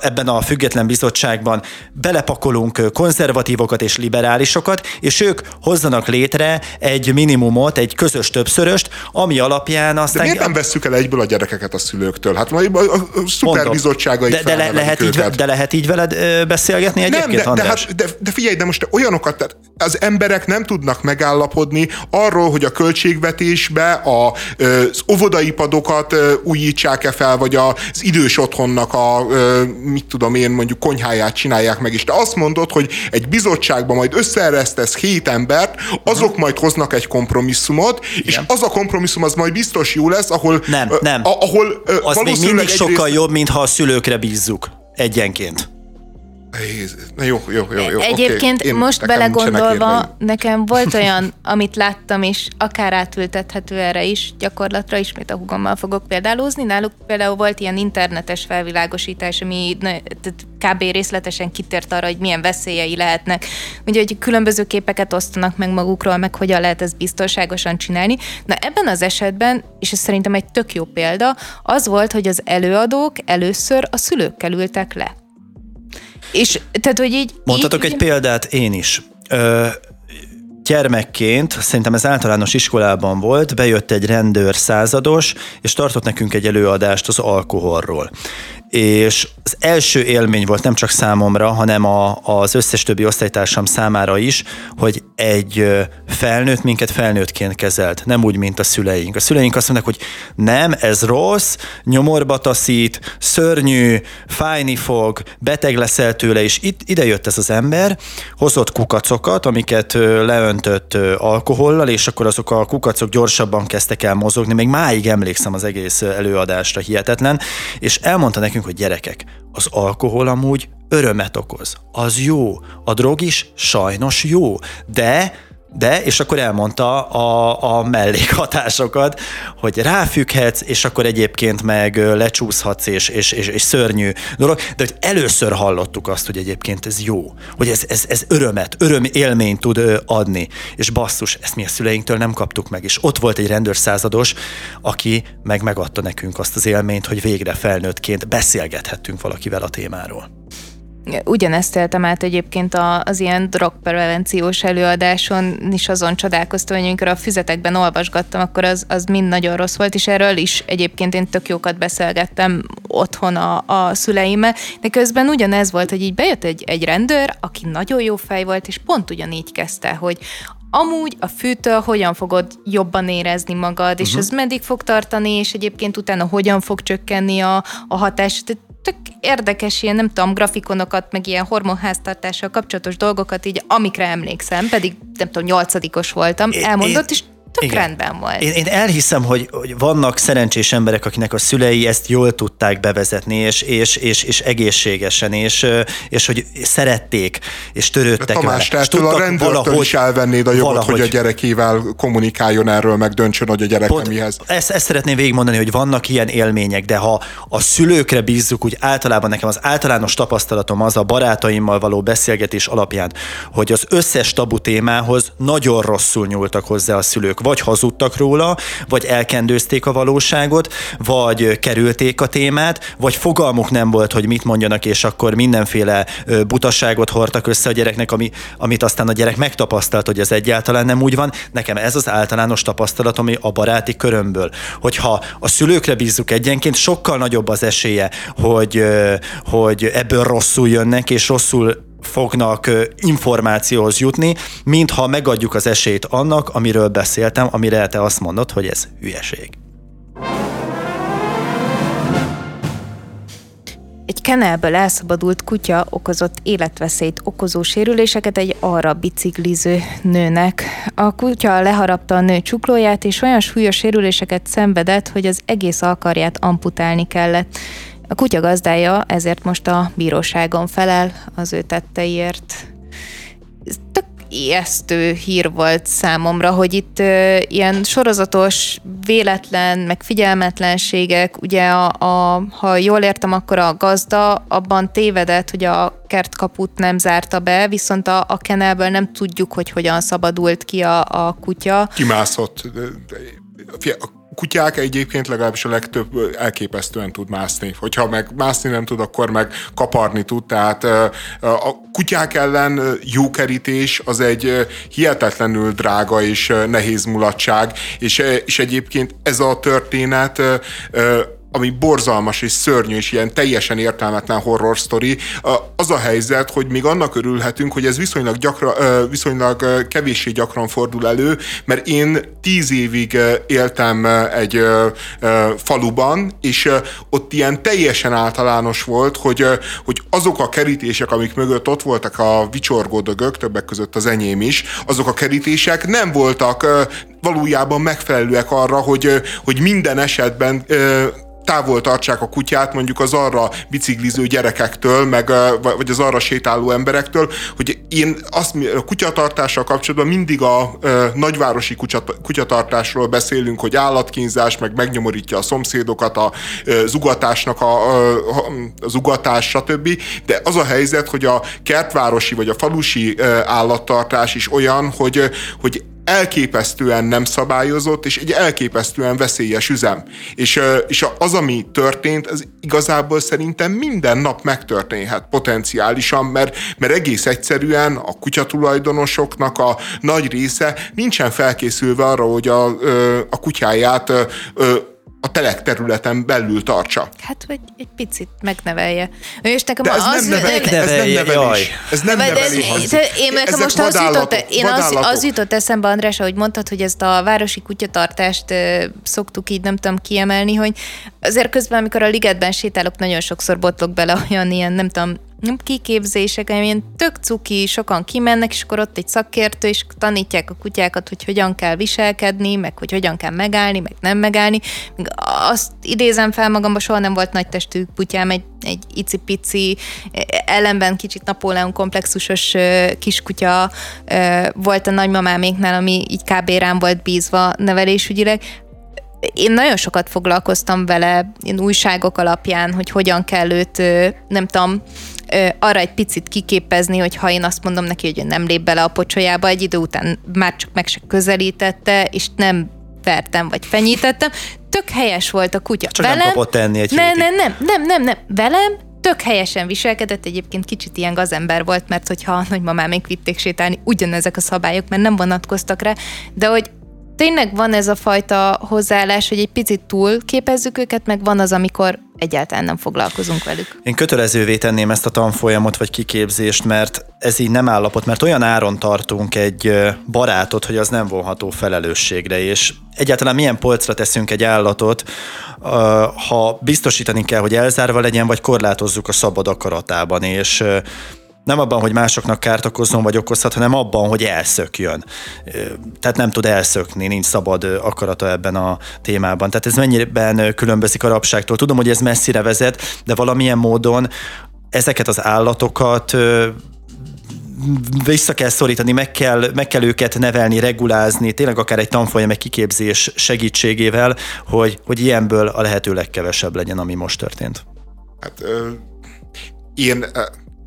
ebben a független bizottságban, belepakolunk konzervatívokat és liberálisokat, és ők hozzanak létre egy minimumot, egy közös többszöröst, ami alapján aztán... De miért nem vesszük el egyből a gyerekeket a szülőktől? Hát majd a, a szuperbizottságai de, de, le, lehet így, de lehet így veled beszélgetni egyébként, nem, de, de, hát, de, de figyelj, de most olyanokat, tehát az emberek nem tudnak megállapodni arról, hogy a költségvetésbe a, az óvodaipadokat újítsák újítsák-e fel, vagy az idős otthonnak a, mit tudom én, mondjuk konyháját csinálják meg, és te azt mondod, hogy egy bizottságban majd összeeresztesz hét embert, azok majd hoznak egy kompromisszumot, Igen. és az a kompromisszum az majd biztos jó lesz, ahol... Nem, nem. ahol az még mindig sokkal jobb, mintha a szülőkre bízzuk egyenként. Na jó, jó, jó, jó. Egyébként okay. most belegondolva, nekem <laughs> volt olyan, amit láttam, és akár átültethető erre is, gyakorlatra ismét a hugommal fogok példálózni. Náluk például volt ilyen internetes felvilágosítás, ami kb. részletesen kitért arra, hogy milyen veszélyei lehetnek. Ugye, hogy különböző képeket osztanak meg magukról, meg hogyan lehet ezt biztonságosan csinálni. Na ebben az esetben, és ez szerintem egy tök jó példa, az volt, hogy az előadók először a szülőkkel ültek le. És tehát, hogy így... Mondhatok így, egy példát én is. Ö, gyermekként, szerintem ez általános iskolában volt, bejött egy rendőr százados, és tartott nekünk egy előadást az alkoholról és az első élmény volt nem csak számomra, hanem a, az összes többi osztálytársam számára is, hogy egy felnőtt minket felnőttként kezelt, nem úgy, mint a szüleink. A szüleink azt mondják, hogy nem, ez rossz, nyomorba taszít, szörnyű, fájni fog, beteg leszel tőle, és itt ide jött ez az ember, hozott kukacokat, amiket leöntött alkohollal, és akkor azok a kukacok gyorsabban kezdtek el mozogni, még máig emlékszem az egész előadásra, hihetetlen, és elmondta nekünk, hogy gyerekek, az alkohol amúgy örömet okoz. Az jó. A drog is sajnos jó. De de, és akkor elmondta a, a mellékhatásokat, hogy ráfügghetsz, és akkor egyébként meg lecsúszhatsz, és, és, és, és szörnyű dolog, de hogy először hallottuk azt, hogy egyébként ez jó, hogy ez, ez, ez örömet, öröm élményt tud adni, és basszus, ezt mi a szüleinktől nem kaptuk meg, és ott volt egy rendőrszázados, aki meg megadta nekünk azt az élményt, hogy végre felnőttként beszélgethettünk valakivel a témáról. Ugyanezt éltem át egyébként az ilyen drogprevenciós előadáson is azon csodálkoztam, hogy amikor a füzetekben olvasgattam, akkor az, az mind nagyon rossz volt, és erről is egyébként én tök jókat beszélgettem otthon a, a szüleimmel, de közben ugyanez volt, hogy így bejött egy, egy rendőr, aki nagyon jó fej volt, és pont ugyanígy kezdte, hogy amúgy a fűtől hogyan fogod jobban érezni magad, és uh-huh. ez meddig fog tartani, és egyébként utána hogyan fog csökkenni a, a hatás. Tehát tök érdekes ilyen, nem tudom, grafikonokat, meg ilyen hormonháztartással kapcsolatos dolgokat így, amikre emlékszem, pedig nem tudom, nyolcadikos voltam, elmondott, és tök Igen. rendben volt. Én, én elhiszem, hogy, hogy vannak szerencsés emberek, akinek a szülei ezt jól tudták bevezetni, és, és, és, és egészségesen, és, és hogy szerették, és törődtek De Tamás, vele. Tehát a rendőrtől is elvennéd a jogot, valahogy, hogy a gyerekével kommunikáljon erről, meg döntsön, hogy a gyereke pont, mihez. Ezt, ezt szeretném végigmondani, hogy vannak ilyen élmények, de ha a szülőkre bízzuk, úgy általában nekem az általános tapasztalatom az a barátaimmal való beszélgetés alapján, hogy az összes tabu témához nagyon rosszul nyúltak hozzá a szülők. Vagy hazudtak róla, vagy elkendőzték a valóságot, vagy kerülték a témát, vagy fogalmuk nem volt, hogy mit mondjanak, és akkor mindenféle butaságot hordtak össze a gyereknek, ami, amit aztán a gyerek megtapasztalt, hogy ez egyáltalán nem úgy van. Nekem ez az általános tapasztalatom a baráti körömből, hogyha a szülőkre bízzuk egyenként, sokkal nagyobb az esélye, hogy, hogy ebből rosszul jönnek, és rosszul fognak információhoz jutni, mintha megadjuk az esélyt annak, amiről beszéltem, amire te azt mondod, hogy ez hülyeség. Egy kenelből elszabadult kutya okozott életveszélyt okozó sérüléseket egy arra bicikliző nőnek. A kutya leharapta a nő csuklóját, és olyan súlyos sérüléseket szenvedett, hogy az egész alkarját amputálni kellett. A kutya gazdája ezért most a bíróságon felel az ő tetteiért. Ez tök ijesztő hír volt számomra, hogy itt ö, ilyen sorozatos, véletlen, meg figyelmetlenségek, ugye a, a, ha jól értem, akkor a gazda abban tévedett, hogy a kertkaput nem zárta be, viszont a, a kenelből nem tudjuk, hogy hogyan szabadult ki a, a kutya. Kimászott. A kutyák egyébként legalábbis a legtöbb elképesztően tud mászni. Hogyha meg mászni nem tud, akkor meg kaparni tud. Tehát a kutyák ellen jó kerítés az egy hihetetlenül drága és nehéz mulatság, és, és egyébként ez a történet ami borzalmas és szörnyű, és ilyen teljesen értelmetlen horror sztori, az a helyzet, hogy még annak örülhetünk, hogy ez viszonylag, gyakran, viszonylag kevéssé gyakran fordul elő, mert én tíz évig éltem egy faluban, és ott ilyen teljesen általános volt, hogy, hogy azok a kerítések, amik mögött ott voltak a vicsorgó dögök, többek között az enyém is, azok a kerítések nem voltak valójában megfelelőek arra, hogy, hogy minden esetben távol tartsák a kutyát mondjuk az arra bicikliző gyerekektől, meg, vagy az arra sétáló emberektől, hogy én azt, a kutyatartással kapcsolatban mindig a, nagyvárosi kutyat, kutyatartásról beszélünk, hogy állatkínzás, meg megnyomorítja a szomszédokat, a, a zugatásnak a, a, a zugatás, stb. De az a helyzet, hogy a kertvárosi vagy a falusi állattartás is olyan, hogy, hogy elképesztően nem szabályozott, és egy elképesztően veszélyes üzem. És, és az, ami történt, az igazából szerintem minden nap megtörténhet potenciálisan, mert, mert egész egyszerűen a kutyatulajdonosoknak a nagy része nincsen felkészülve arra, hogy a, a kutyáját a telek területen belül tartsa. Hát, vagy egy picit megnevelje. És nekem De ez, az, nem nevel, ez nem nevelés. Ez nem nevelés. Ez, én nekem most az jutott, én az, az jutott eszembe, András, ahogy mondtad, hogy ezt a városi kutyatartást uh, szoktuk így, nem tudom kiemelni, hogy azért közben, amikor a ligetben sétálok, nagyon sokszor botlok bele olyan ilyen, nem tudom, kiképzések, ilyen tök cuki, sokan kimennek, és akkor ott egy szakértő, és tanítják a kutyákat, hogy hogyan kell viselkedni, meg hogy hogyan kell megállni, meg nem megállni. Még azt idézem fel magamban, soha nem volt nagy testű kutyám, egy, egy icipici, ellenben kicsit Napóleon komplexusos kiskutya volt a nagymamáméknál, ami így kb. rám volt bízva nevelésügyileg, én nagyon sokat foglalkoztam vele, én újságok alapján, hogy hogyan kell őt, nem tudom, arra egy picit kiképezni, hogy ha én azt mondom neki, hogy nem lép bele a pocsolyába, egy idő után már csak meg se közelítette, és nem vertem, vagy fenyítettem. Tök helyes volt a kutya. Csak velem, nem kapott tenni egy nem, nem, nem, nem, nem, nem. Velem tök helyesen viselkedett, egyébként kicsit ilyen gazember volt, mert hogyha a nagymamám még vitték sétálni, ugyanezek a szabályok, mert nem vonatkoztak rá, de hogy tényleg van ez a fajta hozzáállás, hogy egy picit túl képezzük őket, meg van az, amikor egyáltalán nem foglalkozunk velük. Én kötelezővé tenném ezt a tanfolyamot vagy kiképzést, mert ez így nem állapot, mert olyan áron tartunk egy barátot, hogy az nem vonható felelősségre, és egyáltalán milyen polcra teszünk egy állatot, ha biztosítani kell, hogy elzárva legyen, vagy korlátozzuk a szabad akaratában, és Nem abban, hogy másoknak kárt okozzon vagy okozhat, hanem abban, hogy elszökjön. Tehát nem tud elszökni, nincs szabad akarata ebben a témában. Tehát ez mennyiben különbözik a rabságtól. Tudom, hogy ez messzire vezet, de valamilyen módon ezeket az állatokat vissza kell szorítani, meg kell, meg kell őket nevelni, regulázni, tényleg akár egy tanfolyam, egy kiképzés segítségével, hogy, hogy ilyenből a lehető legkevesebb legyen, ami most történt. Hát ö, én,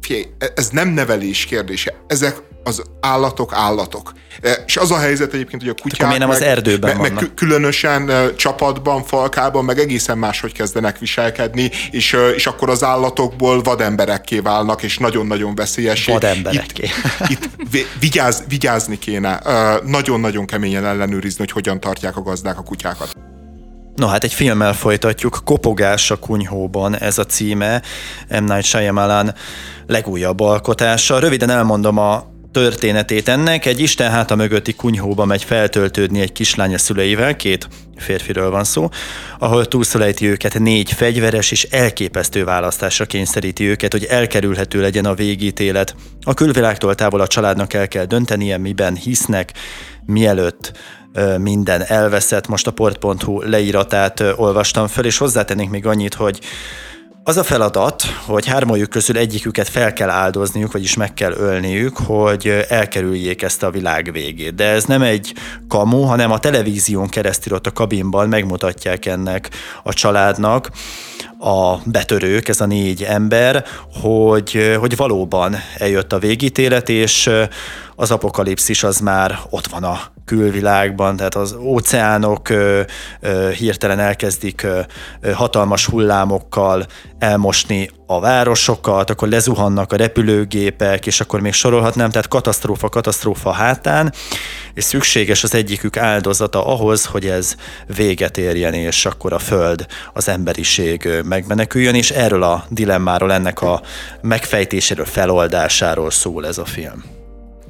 figyelj, ez nem nevelés kérdése. Ezek az állatok állatok. E, és az a helyzet egyébként, hogy a kutyák meg, nem az erdőben meg, meg különösen e, csapatban, falkában, meg egészen máshogy kezdenek viselkedni, és, e, és akkor az állatokból vademberekké válnak, és nagyon-nagyon veszélyes. Vademberekké. Itt, itt vigyáz, vigyázni kéne. Nagyon-nagyon keményen ellenőrizni, hogy hogyan tartják a gazdák a kutyákat. No hát egy filmmel folytatjuk, Kopogás a kunyhóban ez a címe, M. Night Shyamalan legújabb alkotása. Röviden elmondom a történetét ennek. Egy Isten háta mögötti kunyhóba megy feltöltődni egy kislánya szüleivel, két férfiről van szó, ahol túlszolejti őket négy fegyveres és elképesztő választásra kényszeríti őket, hogy elkerülhető legyen a végítélet. A külvilágtól távol a családnak el kell döntenie, miben hisznek, mielőtt minden elveszett. Most a port.hu leíratát olvastam föl, és hozzátennénk még annyit, hogy az a feladat, hogy hármajuk közül egyiküket fel kell áldozniuk, vagyis meg kell ölniük, hogy elkerüljék ezt a világ végét. De ez nem egy kamu, hanem a televízión keresztül ott a kabinban megmutatják ennek a családnak, a betörők, ez a négy ember, hogy, hogy valóban eljött a végítélet, és az apokalipszis az már ott van a külvilágban, tehát az óceánok ö, ö, hirtelen elkezdik ö, ö, hatalmas hullámokkal elmosni a városokat, akkor lezuhannak a repülőgépek, és akkor még sorolhatnám, tehát katasztrófa, katasztrófa hátán, és szükséges az egyikük áldozata ahhoz, hogy ez véget érjen, és akkor a Föld, az emberiség megmeneküljön, és erről a dilemmáról, ennek a megfejtéséről, feloldásáról szól ez a film.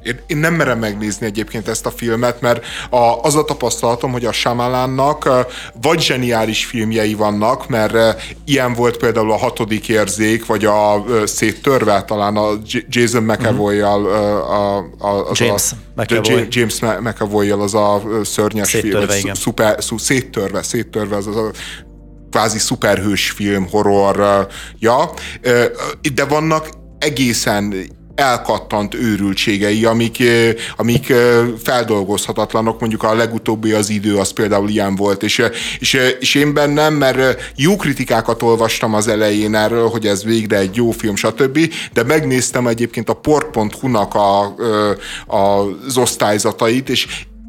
Én, én nem merem megnézni egyébként ezt a filmet, mert a, az a tapasztalatom, hogy a Shyamalannak vagy zseniális filmjei vannak, mert ilyen volt például a hatodik érzék, vagy a széttörve talán a Jason McAvoy-jal a, a, az James a, McAvoy. James McAvoy-jal az a szörnyes széttörve, film. Igen. Szuper, szú, széttörve, széttörve, az, az a kvázi szuperhős film, horror, ja, de vannak egészen elkattant őrültségei, amik, amik feldolgozhatatlanok, mondjuk a legutóbbi az idő, az például ilyen volt, és, és, és én bennem, mert jó kritikákat olvastam az elején erről, hogy ez végre egy jó film, stb., de megnéztem egyébként a port.hu-nak a, a, az osztályzatait, és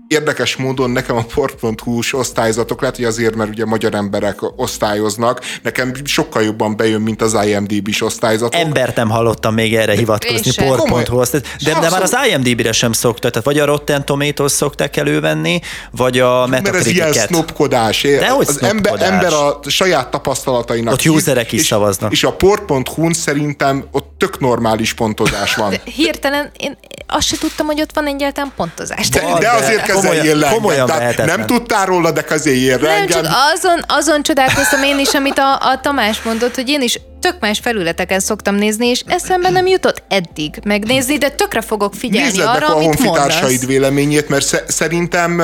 érdekes módon nekem a port.hu-s osztályzatok, lehet, hogy azért, mert ugye magyar emberek osztályoznak, nekem sokkal jobban bejön, mint az IMDb-s osztályzatok. Embert nem hallottam még erre hivatkozni, port.hu de, de már az IMDb-re sem szokta, tehát vagy a Rotten Tomatoes szokták elővenni, vagy a Metacritic-et. Mert ez ilyen sznopkodás. De hogy az ember, ember a saját tapasztalatainak Ott userek is és, szavaznak. És a port.hu-n szerintem ott tök normális pontozás van. De <laughs> hirtelen én azt se tudtam, hogy ott van egyáltalán pontozás. De, de azért kezeljél komolyan, komolyan Nem tudtál róla, de kezeljél Nem, csak azon, azon csodálkoztam én is, amit a, a Tamás mondott, hogy én is tök más felületeken szoktam nézni, és eszembe nem jutott eddig megnézni, de tökre fogok figyelni Nézzed arra, a amit mondasz. véleményét, mert szerintem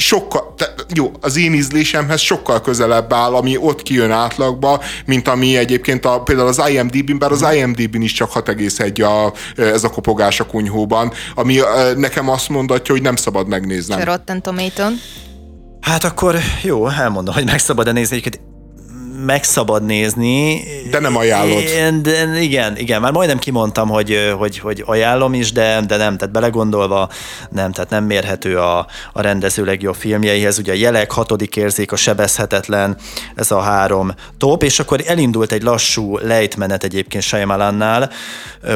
sokkal, te, jó, az én ízlésemhez sokkal közelebb áll, ami ott kijön átlagba, mint ami egyébként a, például az IMDb-n, bár az IMDb-n is csak 6,1 a, ez a kopogás a kunyhóban, ami nekem azt mondatja, hogy nem szabad megnéznem. Rotten Tomato-n. Hát akkor jó, elmondom, hogy meg szabad-e nézni. Egyébként meg szabad nézni. De nem ajánlod. Én, de igen, igen, már majdnem kimondtam, hogy, hogy, hogy ajánlom is, de, de nem, tehát belegondolva nem, tehát nem mérhető a, a rendező legjobb filmjeihez. Ugye a jelek, hatodik érzék, a sebezhetetlen, ez a három top, és akkor elindult egy lassú lejtmenet egyébként Shyamalan-nál,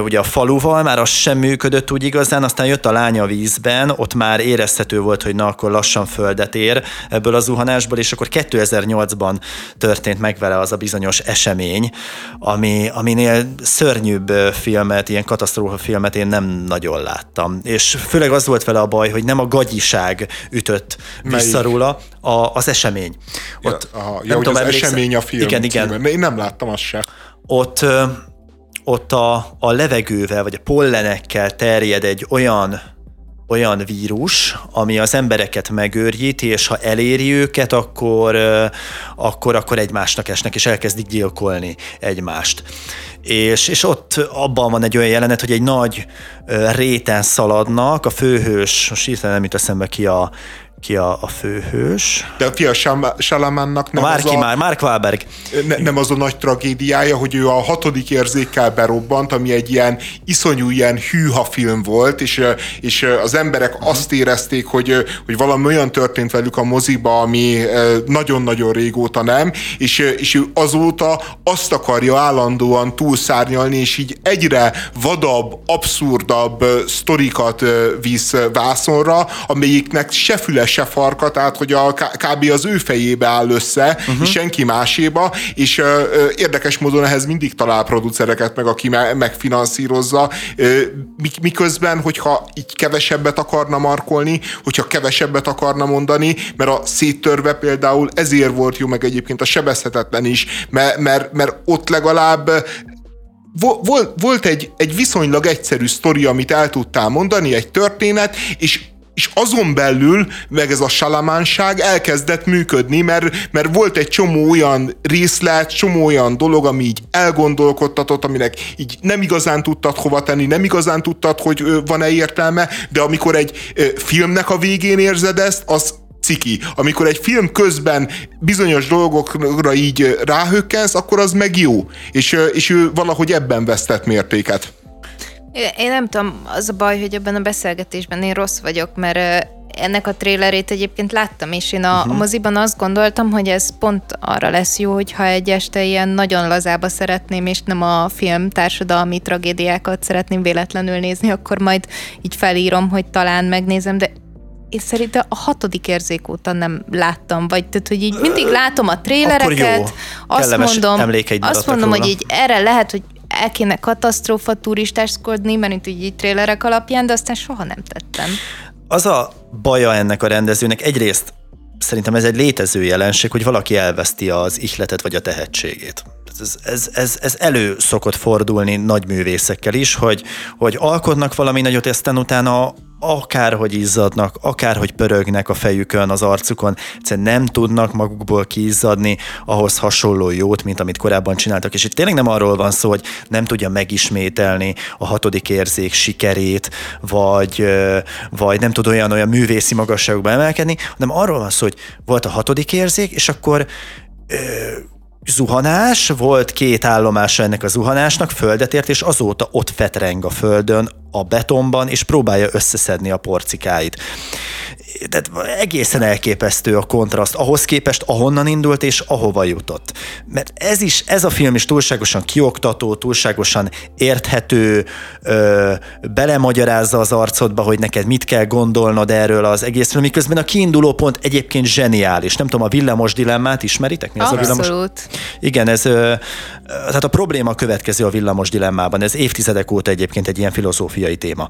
ugye a faluval, már az sem működött úgy igazán, aztán jött a lánya a vízben, ott már érezhető volt, hogy na akkor lassan földet ér ebből a zuhanásból, és akkor 2008-ban történt meg vele az a bizonyos esemény, ami, aminél szörnyűbb filmet, ilyen katasztrófa filmet én nem nagyon láttam. És főleg az volt vele a baj, hogy nem a gagyiság ütött vissza róla, a, az esemény. Ott, ja, aha, ja, nem tudom, az esemény a film Igen, igen. Címe. Én nem láttam azt se. Ott ott a, a levegővel, vagy a pollenekkel terjed egy olyan olyan vírus, ami az embereket megőrjíti, és ha eléri őket, akkor, akkor, akkor egymásnak esnek, és elkezdik gyilkolni egymást. És, és ott abban van egy olyan jelenet, hogy egy nagy réten szaladnak, a főhős, most hirtelen nem jut eszembe ki a, ki a, a főhős. De a fia Salamannak nem Márki az a, már, Mark Wahlberg. Ne, nem az a nagy tragédiája, hogy ő a hatodik érzékkel berobbant, ami egy ilyen iszonyú ilyen hűha film volt, és, és az emberek azt érezték, hogy, hogy valami olyan történt velük a moziba, ami nagyon-nagyon régóta nem, és, és ő azóta azt akarja állandóan túlszárnyalni, és így egyre vadabb, abszurdabb sztorikat visz vászonra, amelyiknek se füles se farka, tehát hogy a kb. az ő fejébe áll össze, uh-huh. és senki máséba, és uh, érdekes módon ehhez mindig talál producereket meg, aki me- megfinanszírozza, uh, miközben, hogyha így kevesebbet akarna markolni, hogyha kevesebbet akarna mondani, mert a széttörve például ezért volt jó, meg egyébként a sebezhetetlen is, mert, mert, mert ott legalább volt, volt egy, egy viszonylag egyszerű sztori, amit el tudtál mondani, egy történet, és és azon belül, meg ez a salamánság elkezdett működni, mert, mert volt egy csomó olyan részlet, csomó olyan dolog, ami így elgondolkodtatott, aminek így nem igazán tudtad hova tenni, nem igazán tudtad, hogy van-e értelme, de amikor egy filmnek a végén érzed ezt, az ciki. Amikor egy film közben bizonyos dolgokra így ráhökkensz, akkor az meg jó. És, és ő valahogy ebben vesztett mértéket. Én nem tudom, az a baj, hogy ebben a beszélgetésben én rossz vagyok, mert ennek a trélerét egyébként láttam, és én a, uh-huh. moziban azt gondoltam, hogy ez pont arra lesz jó, hogyha egy este ilyen nagyon lazába szeretném, és nem a film társadalmi tragédiákat szeretném véletlenül nézni, akkor majd így felírom, hogy talán megnézem, de én szerintem a hatodik érzék óta nem láttam, vagy tehát, hogy így mindig látom a trélereket, azt mondom, azt mondom, róla. hogy így erre lehet, hogy el kéne katasztrófa turistáskodni, mert itt így trélerek alapján, de aztán soha nem tettem. Az a baja ennek a rendezőnek egyrészt szerintem ez egy létező jelenség, hogy valaki elveszti az ihletet vagy a tehetségét. Ez, ez, ez, ez elő szokott fordulni nagy művészekkel is, hogy, hogy alkotnak valami nagyot, aztán utána akárhogy izzadnak, akárhogy pörögnek a fejükön, az arcukon, egyszerűen nem tudnak magukból kiizzadni ahhoz hasonló jót, mint amit korábban csináltak. És itt tényleg nem arról van szó, hogy nem tudja megismételni a hatodik érzék sikerét, vagy, vagy nem tud olyan, olyan művészi magasságokba emelkedni, hanem arról van szó, hogy volt a hatodik érzék, és akkor zuhanás, volt két állomása ennek a zuhanásnak, földet ért, és azóta ott fetreng a földön, a betonban, és próbálja összeszedni a porcikáit tehát egészen elképesztő a kontraszt ahhoz képest, ahonnan indult és ahova jutott. Mert ez is, ez a film is túlságosan kioktató, túlságosan érthető, ö, belemagyarázza az arcodba, hogy neked mit kell gondolnod erről az egészről, miközben a kiinduló pont egyébként zseniális. Nem tudom, a villamos dilemmát ismeritek? Mi az Abszolút. a villamos? Igen, ez, ö, tehát a probléma a következő a villamos dilemmában. Ez évtizedek óta egyébként egy ilyen filozófiai téma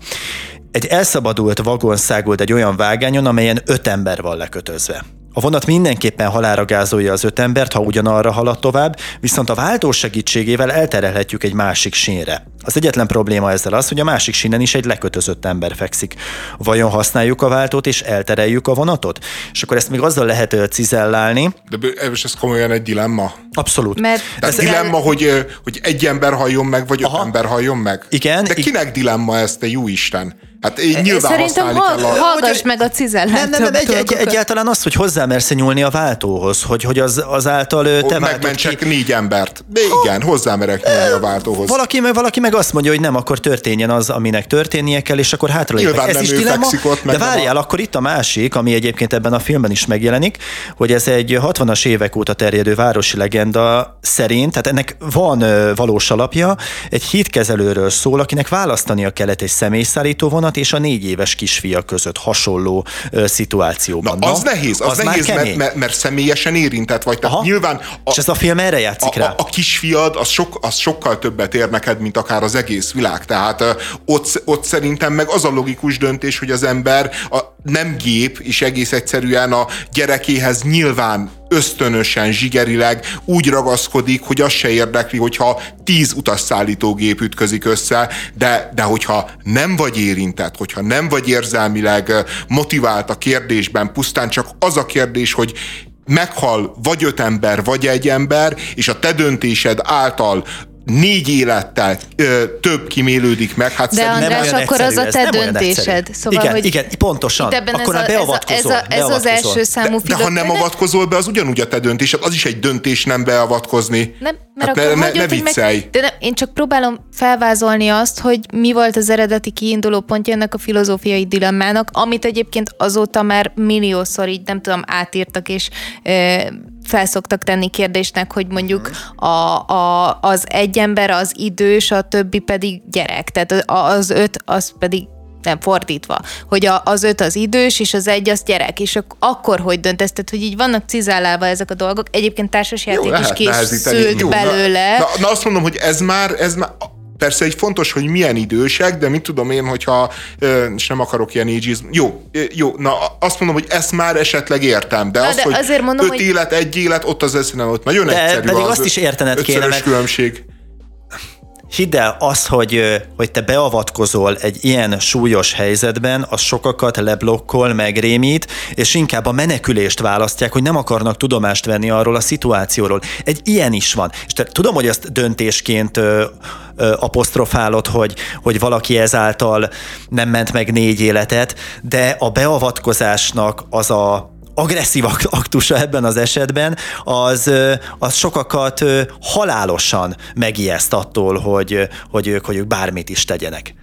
egy elszabadult vagon szágult egy olyan vágányon, amelyen öt ember van lekötözve. A vonat mindenképpen halára gázolja az öt embert, ha ugyanarra halad tovább, viszont a váltó segítségével elterelhetjük egy másik sínre. Az egyetlen probléma ezzel az, hogy a másik sínen is egy lekötözött ember fekszik. Vajon használjuk a váltót és eltereljük a vonatot? És akkor ezt még azzal lehet cizellálni. De most ez komolyan egy dilemma? Abszolút. Mert ez dilemma, hogy, hogy egy ember halljon meg, vagy Aha. öt ember halljon meg? Igen. De kinek dilemma ez, te jó Isten? Hát én nyilván Szerintem ha, kell a... hallgass meg a cizellát. Nem, nem, nem egy, egy, egyáltalán az, hogy hozzámersz nyúlni a váltóhoz, hogy, hogy az, azáltal te Megmentsek ki... négy embert. De igen, hozzámerek nyúlni a váltóhoz. Valaki meg, valaki meg azt mondja, hogy nem, akkor történjen az, aminek történnie kell, és akkor hátra Nyilván Ez nem is dilemma, ott, de várjál, a... akkor itt a másik, ami egyébként ebben a filmben is megjelenik, hogy ez egy 60-as évek óta terjedő városi legenda szerint, tehát ennek van valós alapja, egy hídkezelőről szól, akinek választania kellett egy személyszállító vonat és a négy éves kisfia között hasonló ö, szituációban. Na, az Na, nehéz, az, az nehéz, mert, mert, mert személyesen érintett vagy. Tehát Aha. nyilván a, és ez a film erre játszik a, rá? A, a kisfiad az, sok, az sokkal többet ér neked, mint akár az egész világ. Tehát ott, ott szerintem meg az a logikus döntés, hogy az ember a, nem gép, és egész egyszerűen a gyerekéhez nyilván ösztönösen, zsigerileg úgy ragaszkodik, hogy az se érdekli, hogyha tíz utasszállítógép ütközik össze, de, de hogyha nem vagy érintett, hogyha nem vagy érzelmileg motivált a kérdésben, pusztán csak az a kérdés, hogy meghal vagy öt ember, vagy egy ember, és a te döntésed által négy élettel ö, több kimélődik meg. Hát De András, nem akkor az a te döntésed. Szóval, igen, hogy igen, pontosan. Akkor ez, a, beavatkozol, ez, a, ez, ez az első számú de, de ha nem avatkozol be, az ugyanúgy a te döntésed, az is egy döntés nem beavatkozni. Nem, mert hát akkor ne, ne, ne viccelj. Meg, de nem, én csak próbálom felvázolni azt, hogy mi volt az eredeti kiinduló pontja ennek a filozófiai dilemmának, amit egyébként azóta már milliószor így nem tudom átírtak, és e, felszoktak tenni kérdésnek, hogy mondjuk a, a, az egy ember az idős, a többi pedig gyerek. Tehát az öt, az pedig nem fordítva, hogy a, az öt az idős, és az egy az gyerek, és ak- akkor hogy döntesz, tehát hogy így vannak cizálálva ezek a dolgok. Egyébként társasjáték is készült belőle. Na, na, azt mondom, hogy ez már, ez már Persze egy fontos, hogy milyen idősek, de mit tudom én, hogyha, és nem akarok ilyen ageism, jó, jó, na azt mondom, hogy ezt már esetleg értem, de, na, az, de hogy azért mondom, öt hogy... élet, egy élet, ott az eszénen, ott nagyon de egyszerű pedig az azt is értened kéne, mert különbség hidd el, az, hogy, hogy te beavatkozol egy ilyen súlyos helyzetben, az sokakat leblokkol, megrémít, és inkább a menekülést választják, hogy nem akarnak tudomást venni arról a szituációról. Egy ilyen is van. És te, tudom, hogy ezt döntésként ö, ö, apostrofálod, hogy, hogy valaki ezáltal nem ment meg négy életet, de a beavatkozásnak az a agresszív aktusa ebben az esetben, az, az sokakat halálosan megijeszt attól, hogy, hogy, ők, hogy ők bármit is tegyenek.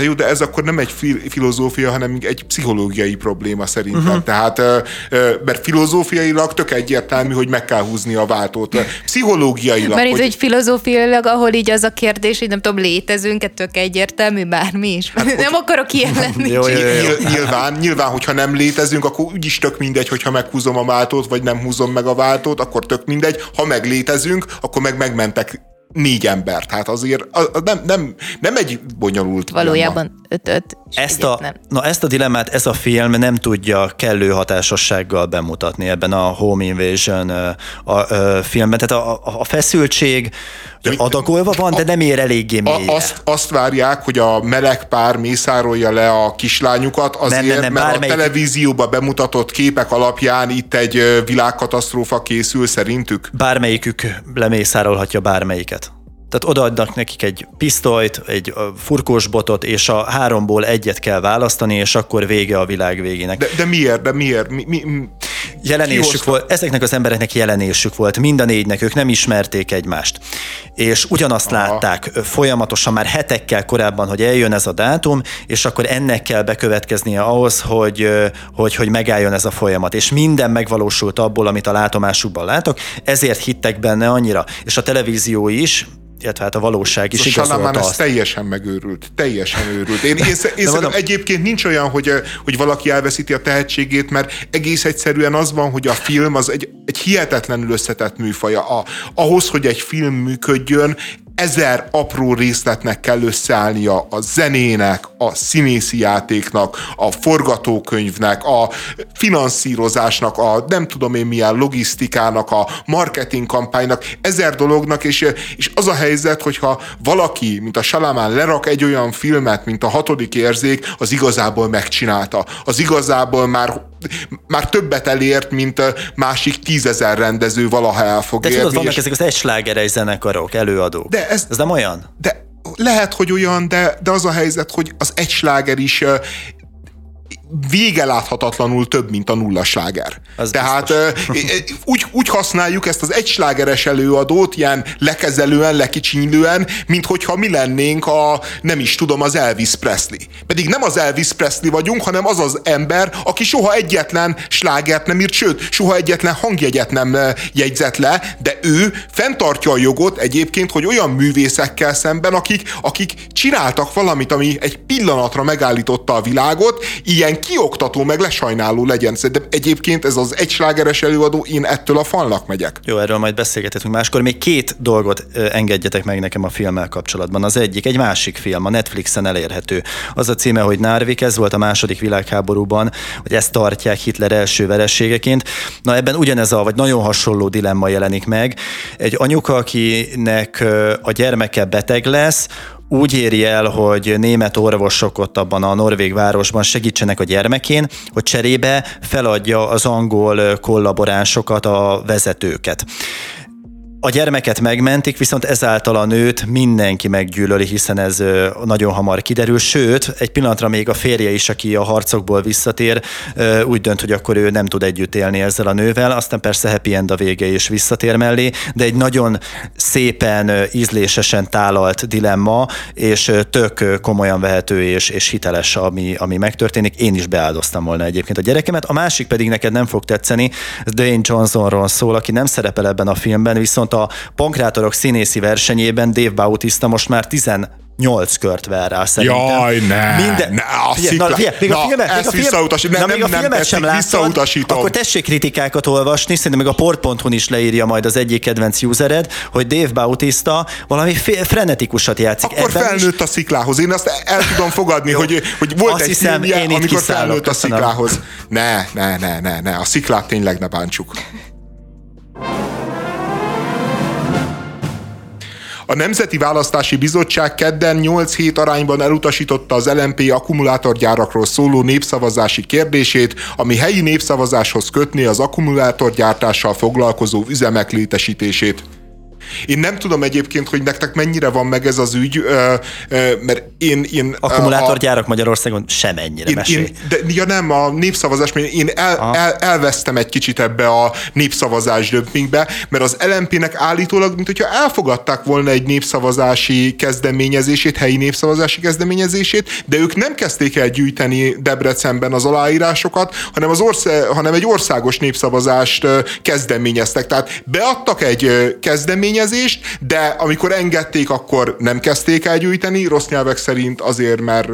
De jó, de ez akkor nem egy filozófia, hanem egy pszichológiai probléma szerintem. Uh-huh. Tehát, mert filozófiailag tök egyértelmű, hogy meg kell húzni a váltót. Pszichológiailag. Mert hogy... egy filozófiailag, ahol így az a kérdés, hogy nem tudom, létezünk, tök egyértelmű bármi is. Hát, <laughs> nem hogy... akarok ilyen <laughs> lenni. jó, jó, jó. Nyilván, nyilván, hogyha nem létezünk, akkor úgyis tök mindegy, hogyha meghúzom a váltót, vagy nem húzom meg a váltót, akkor tök mindegy. Ha meglétezünk, akkor meg megmentek négy ember. Tehát azért az nem, nem, nem egy bonyolult Valójában öt-öt. Ezt a, nem. na ezt a dilemmát ez a film nem tudja kellő hatásossággal bemutatni ebben a Home Invasion a, a, a filmben. Tehát a, a, a feszültség adagolva van, de nem ér eléggé mélyre. Azt, azt várják, hogy a meleg pár mészárolja le a kislányukat, azért, nem, nem, nem, mert bármelyik... a televízióba bemutatott képek alapján itt egy világkatasztrófa készül szerintük? Bármelyikük lemészárolhatja bármelyiket. Tehát odaadnak nekik egy pisztolyt, egy furkósbotot, és a háromból egyet kell választani, és akkor vége a világ végének. De, de miért? De miért? Mi, mi, mi? Jelenésük volt, ezeknek az embereknek jelenésük volt, mind a négynek, ők nem ismerték egymást. És ugyanazt Aha. látták folyamatosan már hetekkel korábban, hogy eljön ez a dátum, és akkor ennek kell bekövetkeznie ahhoz, hogy, hogy, hogy megálljon ez a folyamat. És minden megvalósult abból, amit a látomásukban látok, ezért hittek benne annyira. És a televízió is, illetve hát a valóság is igazolta Salamán ez teljesen megőrült, teljesen őrült. Én, én, <laughs> én mondom, egyébként nincs olyan, hogy, hogy valaki elveszíti a tehetségét, mert egész egyszerűen az van, hogy a film az egy, egy hihetetlenül összetett műfaja. A, ahhoz, hogy egy film működjön, ezer apró részletnek kell összeállnia a zenének, a színészi játéknak, a forgatókönyvnek, a finanszírozásnak, a nem tudom én milyen logisztikának, a marketing kampánynak, ezer dolognak, és, és az a helyzet, hogyha valaki, mint a Salamán lerak egy olyan filmet, mint a hatodik érzék, az igazából megcsinálta. Az igazából már már többet elért, mint másik tízezer rendező valaha el fog De érni. tudod, vannak és... ezek az egyslágeres zenekarok, előadók. De ez, ez nem olyan? De lehet, hogy olyan, de, de az a helyzet, hogy az egy sláger is vége láthatatlanul több, mint a nulla sláger. Az Tehát úgy, úgy használjuk ezt az egyslágeres előadót ilyen lekezelően, lekicsinylően, mint hogyha mi lennénk a, nem is tudom, az Elvis Presley. Pedig nem az Elvis Presley vagyunk, hanem az az ember, aki soha egyetlen slágert nem írt, sőt, soha egyetlen hangjegyet nem jegyzett le, de ő fenntartja a jogot egyébként, hogy olyan művészekkel szemben, akik, akik csináltak valamit, ami egy pillanatra megállította a világot, ilyen kioktató, meg lesajnáló legyen. Szerintem egyébként ez az egyslágeres előadó, én ettől a falnak megyek. Jó, erről majd beszélgethetünk máskor. Még két dolgot engedjetek meg nekem a filmmel kapcsolatban. Az egyik, egy másik film, a Netflixen elérhető. Az a címe, hogy Narvik, ez volt a második világháborúban, hogy ezt tartják Hitler első verességeként. Na ebben ugyanez a, vagy nagyon hasonló dilemma jelenik meg. Egy anyuka, akinek a gyermeke beteg lesz, úgy éri el, hogy német orvosok ott abban a norvég városban segítsenek a gyermekén, hogy cserébe feladja az angol kollaboránsokat, a vezetőket. A gyermeket megmentik, viszont ezáltal a nőt mindenki meggyűlöli, hiszen ez nagyon hamar kiderül. Sőt, egy pillanatra még a férje is, aki a harcokból visszatér, úgy dönt, hogy akkor ő nem tud együtt élni ezzel a nővel. Aztán persze happy end a vége és visszatér mellé, de egy nagyon szépen, ízlésesen tálalt dilemma, és tök komolyan vehető és, és hiteles, ami, ami megtörténik. Én is beáldoztam volna egyébként a gyerekemet. A másik pedig neked nem fog tetszeni, Dwayne Johnsonról szól, aki nem szerepel ebben a filmben, viszont viszont a pankrátorok színészi versenyében Dave Bautista most már 10 nyolc kört ver rá szerintem. Jaj, ne, Minden, ne, a szikla, na, figyelj, még na, a filmet, még a, film, na, nem, még a filmet nem, sem láttad, akkor tessék kritikákat olvasni, szerintem még a port.hu is leírja majd az egyik kedvenc usered, hogy Dave Bautista valami frenetikusat játszik. Akkor Ebben felnőtt is... a sziklához. Én azt el tudom fogadni, hogy, hogy volt azt egy hiszem, filmje, amikor felnőtt a sziklához. Ne, ne, ne, ne, ne, a sziklát tényleg ne bántsuk. A Nemzeti Választási Bizottság kedden 8 hét arányban elutasította az LMP akkumulátorgyárakról szóló népszavazási kérdését, ami helyi népszavazáshoz kötné az akkumulátorgyártással foglalkozó üzemek létesítését. Én nem tudom egyébként, hogy nektek mennyire van meg ez az ügy, mert én... én Akkumulátorgyárak a, Magyarországon sem ennyire én, én, de, ja nem, a népszavazás, én el, el, elvesztem egy kicsit ebbe a népszavazás dömpingbe, mert az LMP-nek állítólag, mint hogyha elfogadták volna egy népszavazási kezdeményezését, helyi népszavazási kezdeményezését, de ők nem kezdték el gyűjteni Debrecenben az aláírásokat, hanem, az ország, hanem egy országos népszavazást kezdeményeztek. Tehát beadtak egy kezdeményezést, kezdeményezést, de amikor engedték, akkor nem kezdték el gyűjteni, rossz nyelvek szerint azért, mert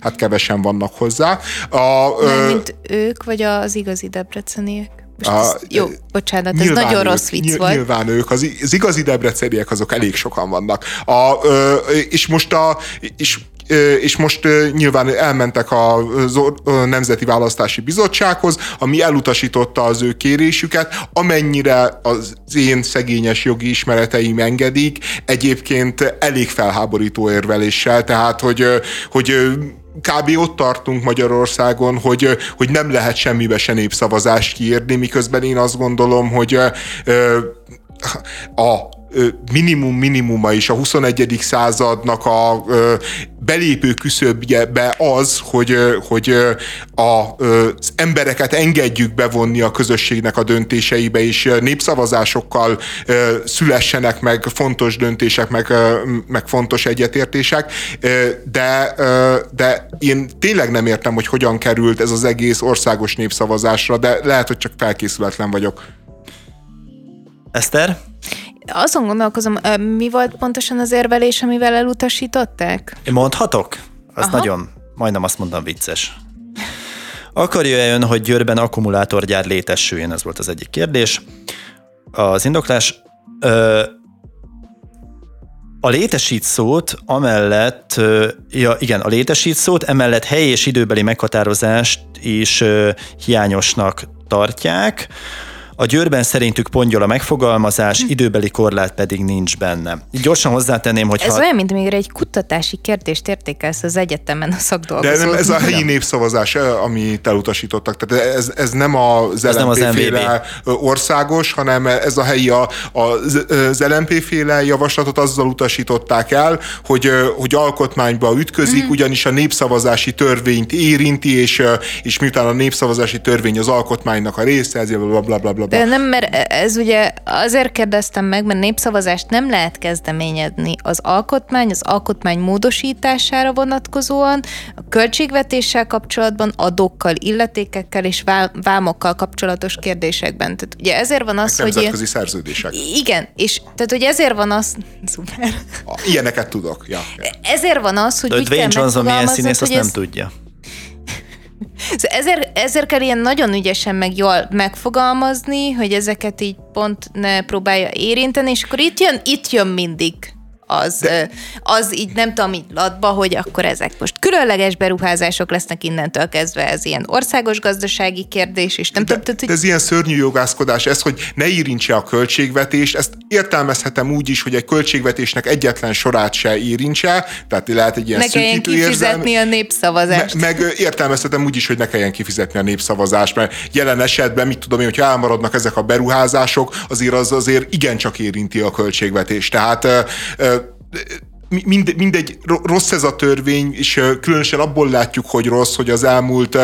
hát kevesen vannak hozzá. A, nem, mint ők, vagy az igazi debreceniek? Most a, ez, jó, bocsánat, ez nagyon ők, rossz vicc nyilván volt. Nyilván ők, az, az igazi debreceniek azok elég sokan vannak. A, és most a, és és most nyilván elmentek a Nemzeti Választási Bizottsághoz, ami elutasította az ő kérésüket, amennyire az én szegényes jogi ismereteim engedik, egyébként elég felháborító érveléssel, tehát hogy, hogy kb. ott tartunk Magyarországon, hogy, hogy nem lehet semmibe se népszavazást kiírni, miközben én azt gondolom, hogy a minimum minimuma is a 21. századnak a belépő küszöbje az, hogy, hogy a, az embereket engedjük bevonni a közösségnek a döntéseibe, és népszavazásokkal szülessenek meg fontos döntések, meg, meg fontos egyetértések, de, de én tényleg nem értem, hogy hogyan került ez az egész országos népszavazásra, de lehet, hogy csak felkészületlen vagyok. Eszter? Azon gondolkozom, mi volt pontosan az érvelés, amivel elutasították? Mondhatok? Az Aha. nagyon, majdnem azt mondom vicces. Akarja-e ön, hogy Győrben akkumulátorgyár létesüljön? Ez volt az egyik kérdés. Az indoklás. Ö, a létesít szót amellett, ja igen, a létesít szót emellett helyi és időbeli meghatározást is hiányosnak tartják. A Győrben szerintük pongyol a megfogalmazás, időbeli korlát pedig nincs benne. Így gyorsan hozzátenném, hogy... Ez ha... olyan, mint amikor egy kutatási kérdést értékelsz az egyetemen a szakdolgozók. De nem, ez a helyi népszavazás, eh, amit elutasítottak. Tehát ez, ez nem az ez LMP nem az féle országos, hanem ez a helyi, a, az LMP féle javaslatot azzal utasították el, hogy, hogy alkotmányba ütközik, mm. ugyanis a népszavazási törvényt érinti, és, és miután a népszavazási törvény az alkotmánynak a része, ezért bla bla bla bla de Nem, mert ez ugye azért kérdeztem meg, mert népszavazást nem lehet kezdeményezni az alkotmány, az alkotmány módosítására vonatkozóan, a költségvetéssel kapcsolatban, adókkal, illetékekkel és vámokkal kapcsolatos kérdésekben. Tehát ugye ezért van az, hogy... Nemzetközi szerződések. Igen, és tehát hogy ezért van az... Szuper. Ilyeneket tudok, ja. Ezért van az, hogy De Dwayne Johnson milyen színész, azt nem tudja. Szóval ezért, ezért kell ilyen nagyon ügyesen meg jól megfogalmazni, hogy ezeket így pont ne próbálja érinteni, és akkor itt jön, itt jön mindig az, de... az így nem tudom, így latba, hogy akkor ezek most különleges beruházások lesznek innentől kezdve, ez ilyen országos gazdasági kérdés, és nem de, tudom, hogy... Ez ilyen szörnyű jogászkodás, ez, hogy ne érintse a költségvetést, ezt értelmezhetem úgy is, hogy egy költségvetésnek egyetlen sorát se érintse, tehát lehet egy ilyen Ne kelljen kifizetni érzelm, a népszavazást. Me, meg értelmezhetem úgy is, hogy ne kelljen kifizetni a népszavazást, mert jelen esetben, mit tudom én, hogy elmaradnak ezek a beruházások, azért az azért igencsak érinti a költségvetést. Tehát mind, mindegy, rossz ez a törvény, és különösen abból látjuk, hogy rossz, hogy az elmúlt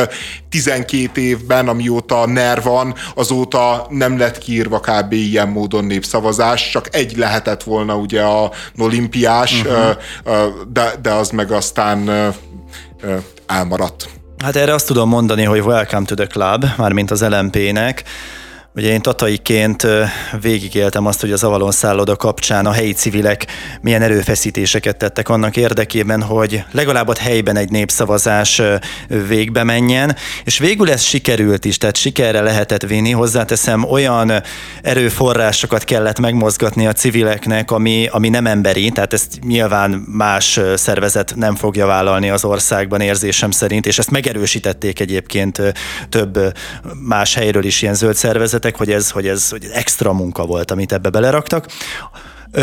12 évben, amióta NER van, azóta nem lett kiírva kb. ilyen módon népszavazás, csak egy lehetett volna ugye a olimpiás, uh-huh. de, de az meg aztán elmaradt. Hát erre azt tudom mondani, hogy welcome to the club, mármint az LMP-nek. Ugye én tataiként végigéltem azt, hogy az Avalon szálloda kapcsán a helyi civilek milyen erőfeszítéseket tettek annak érdekében, hogy legalább ott helyben egy népszavazás végbe menjen, és végül ez sikerült is, tehát sikerre lehetett vinni. Hozzáteszem, olyan erőforrásokat kellett megmozgatni a civileknek, ami, ami nem emberi, tehát ezt nyilván más szervezet nem fogja vállalni az országban érzésem szerint, és ezt megerősítették egyébként több más helyről is ilyen zöld szervezet, beszéltek, hogy ez, hogy ez hogy extra munka volt, amit ebbe beleraktak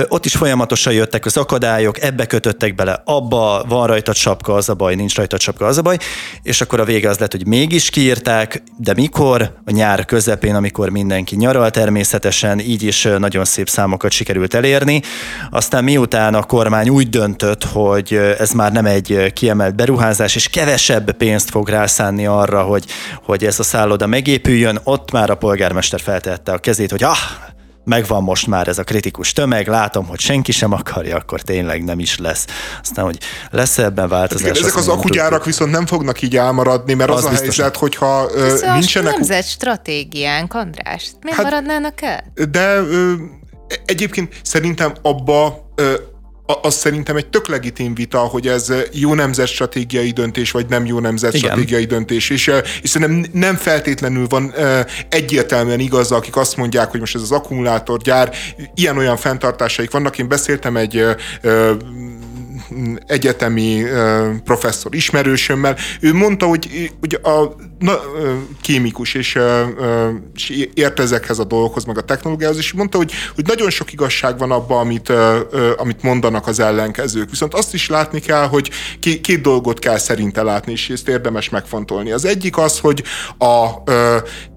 ott is folyamatosan jöttek az akadályok, ebbe kötöttek bele, abba van rajta sapka, az a baj, nincs rajta sapka, az a baj, és akkor a vége az lett, hogy mégis kiírták, de mikor? A nyár közepén, amikor mindenki nyaral természetesen, így is nagyon szép számokat sikerült elérni. Aztán miután a kormány úgy döntött, hogy ez már nem egy kiemelt beruházás, és kevesebb pénzt fog rászánni arra, hogy, hogy ez a szálloda megépüljön, ott már a polgármester feltette a kezét, hogy ah, megvan most már ez a kritikus tömeg, látom, hogy senki sem akarja, akkor tényleg nem is lesz. Aztán, hogy lesz ebben változás. Hát igen, ezek az akugyárak viszont nem fognak így elmaradni, mert az, az a helyzet, hogyha Ez nincsenek... nemzet stratégiánk, András. Miért hát, maradnának el? De ö, egyébként szerintem abba ö, az szerintem egy tök legitim vita, hogy ez jó nemzetstratégiai döntés, vagy nem jó nemzetstratégiai döntés, és, és szerintem nem feltétlenül van egyértelműen igaz, akik azt mondják, hogy most ez az akkumulátorgyár, ilyen-olyan fenntartásaik vannak. Én beszéltem egy egyetemi professzor ismerősömmel, ő mondta, hogy, hogy a na, kémikus, és, és ért ezekhez a dolgokhoz, meg a technológiához, és mondta, hogy, hogy nagyon sok igazság van abban, amit, amit mondanak az ellenkezők. Viszont azt is látni kell, hogy két, dolgot kell szerinte látni, és ezt érdemes megfontolni. Az egyik az, hogy a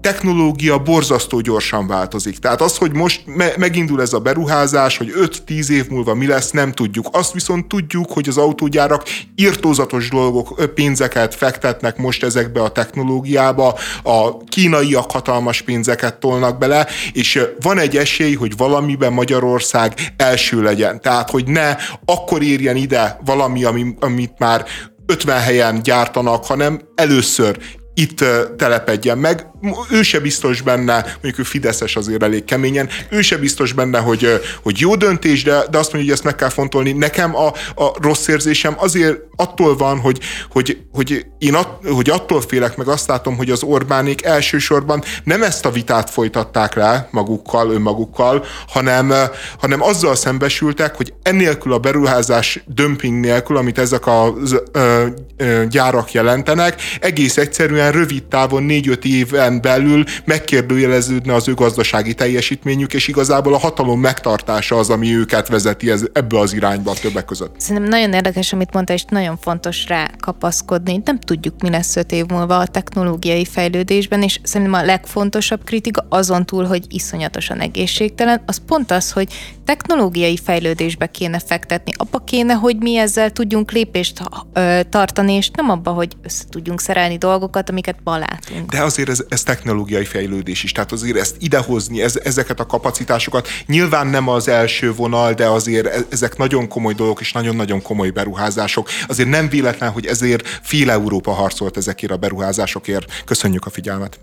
technológia borzasztó gyorsan változik. Tehát az, hogy most me- megindul ez a beruházás, hogy 5-10 év múlva mi lesz, nem tudjuk. Azt viszont tudjuk, hogy az autógyárak írtózatos dolgok, pénzeket fektetnek most ezekbe a technológiába, a kínaiak hatalmas pénzeket tolnak bele, és van egy esély, hogy valamiben Magyarország első legyen. Tehát, hogy ne akkor érjen ide valami, amit már 50 helyen gyártanak, hanem először itt telepedjen meg. Ő se biztos benne, mondjuk ő Fideszes azért elég keményen, ő se biztos benne, hogy, hogy jó döntés, de, de azt mondja, hogy ezt meg kell fontolni. Nekem a, a rossz érzésem azért attól van, hogy, hogy, hogy én att, hogy attól félek, meg azt látom, hogy az Orbánék elsősorban nem ezt a vitát folytatták le magukkal, önmagukkal, hanem, hanem azzal szembesültek, hogy ennélkül a beruházás dömping nélkül, amit ezek a gyárak jelentenek, egész egyszerűen ilyen rövid távon, négy-öt éven belül megkérdőjeleződne az ő gazdasági teljesítményük, és igazából a hatalom megtartása az, ami őket vezeti ez, ebbe az irányba többek között. Szerintem nagyon érdekes, amit mondta, és nagyon fontos rá kapaszkodni. Nem tudjuk, mi lesz öt év múlva a technológiai fejlődésben, és szerintem a legfontosabb kritika azon túl, hogy iszonyatosan egészségtelen, az pont az, hogy technológiai fejlődésbe kéne fektetni. Abba kéne, hogy mi ezzel tudjunk lépést tartani, és nem abba, hogy össze tudjunk szerelni dolgokat, amiket ma látunk. De azért ez, ez technológiai fejlődés is, tehát azért ezt idehozni, ez, ezeket a kapacitásokat, nyilván nem az első vonal, de azért e, ezek nagyon komoly dolgok, és nagyon-nagyon komoly beruházások. Azért nem véletlen, hogy ezért fél Európa harcolt ezekért a beruházásokért. Köszönjük a figyelmet!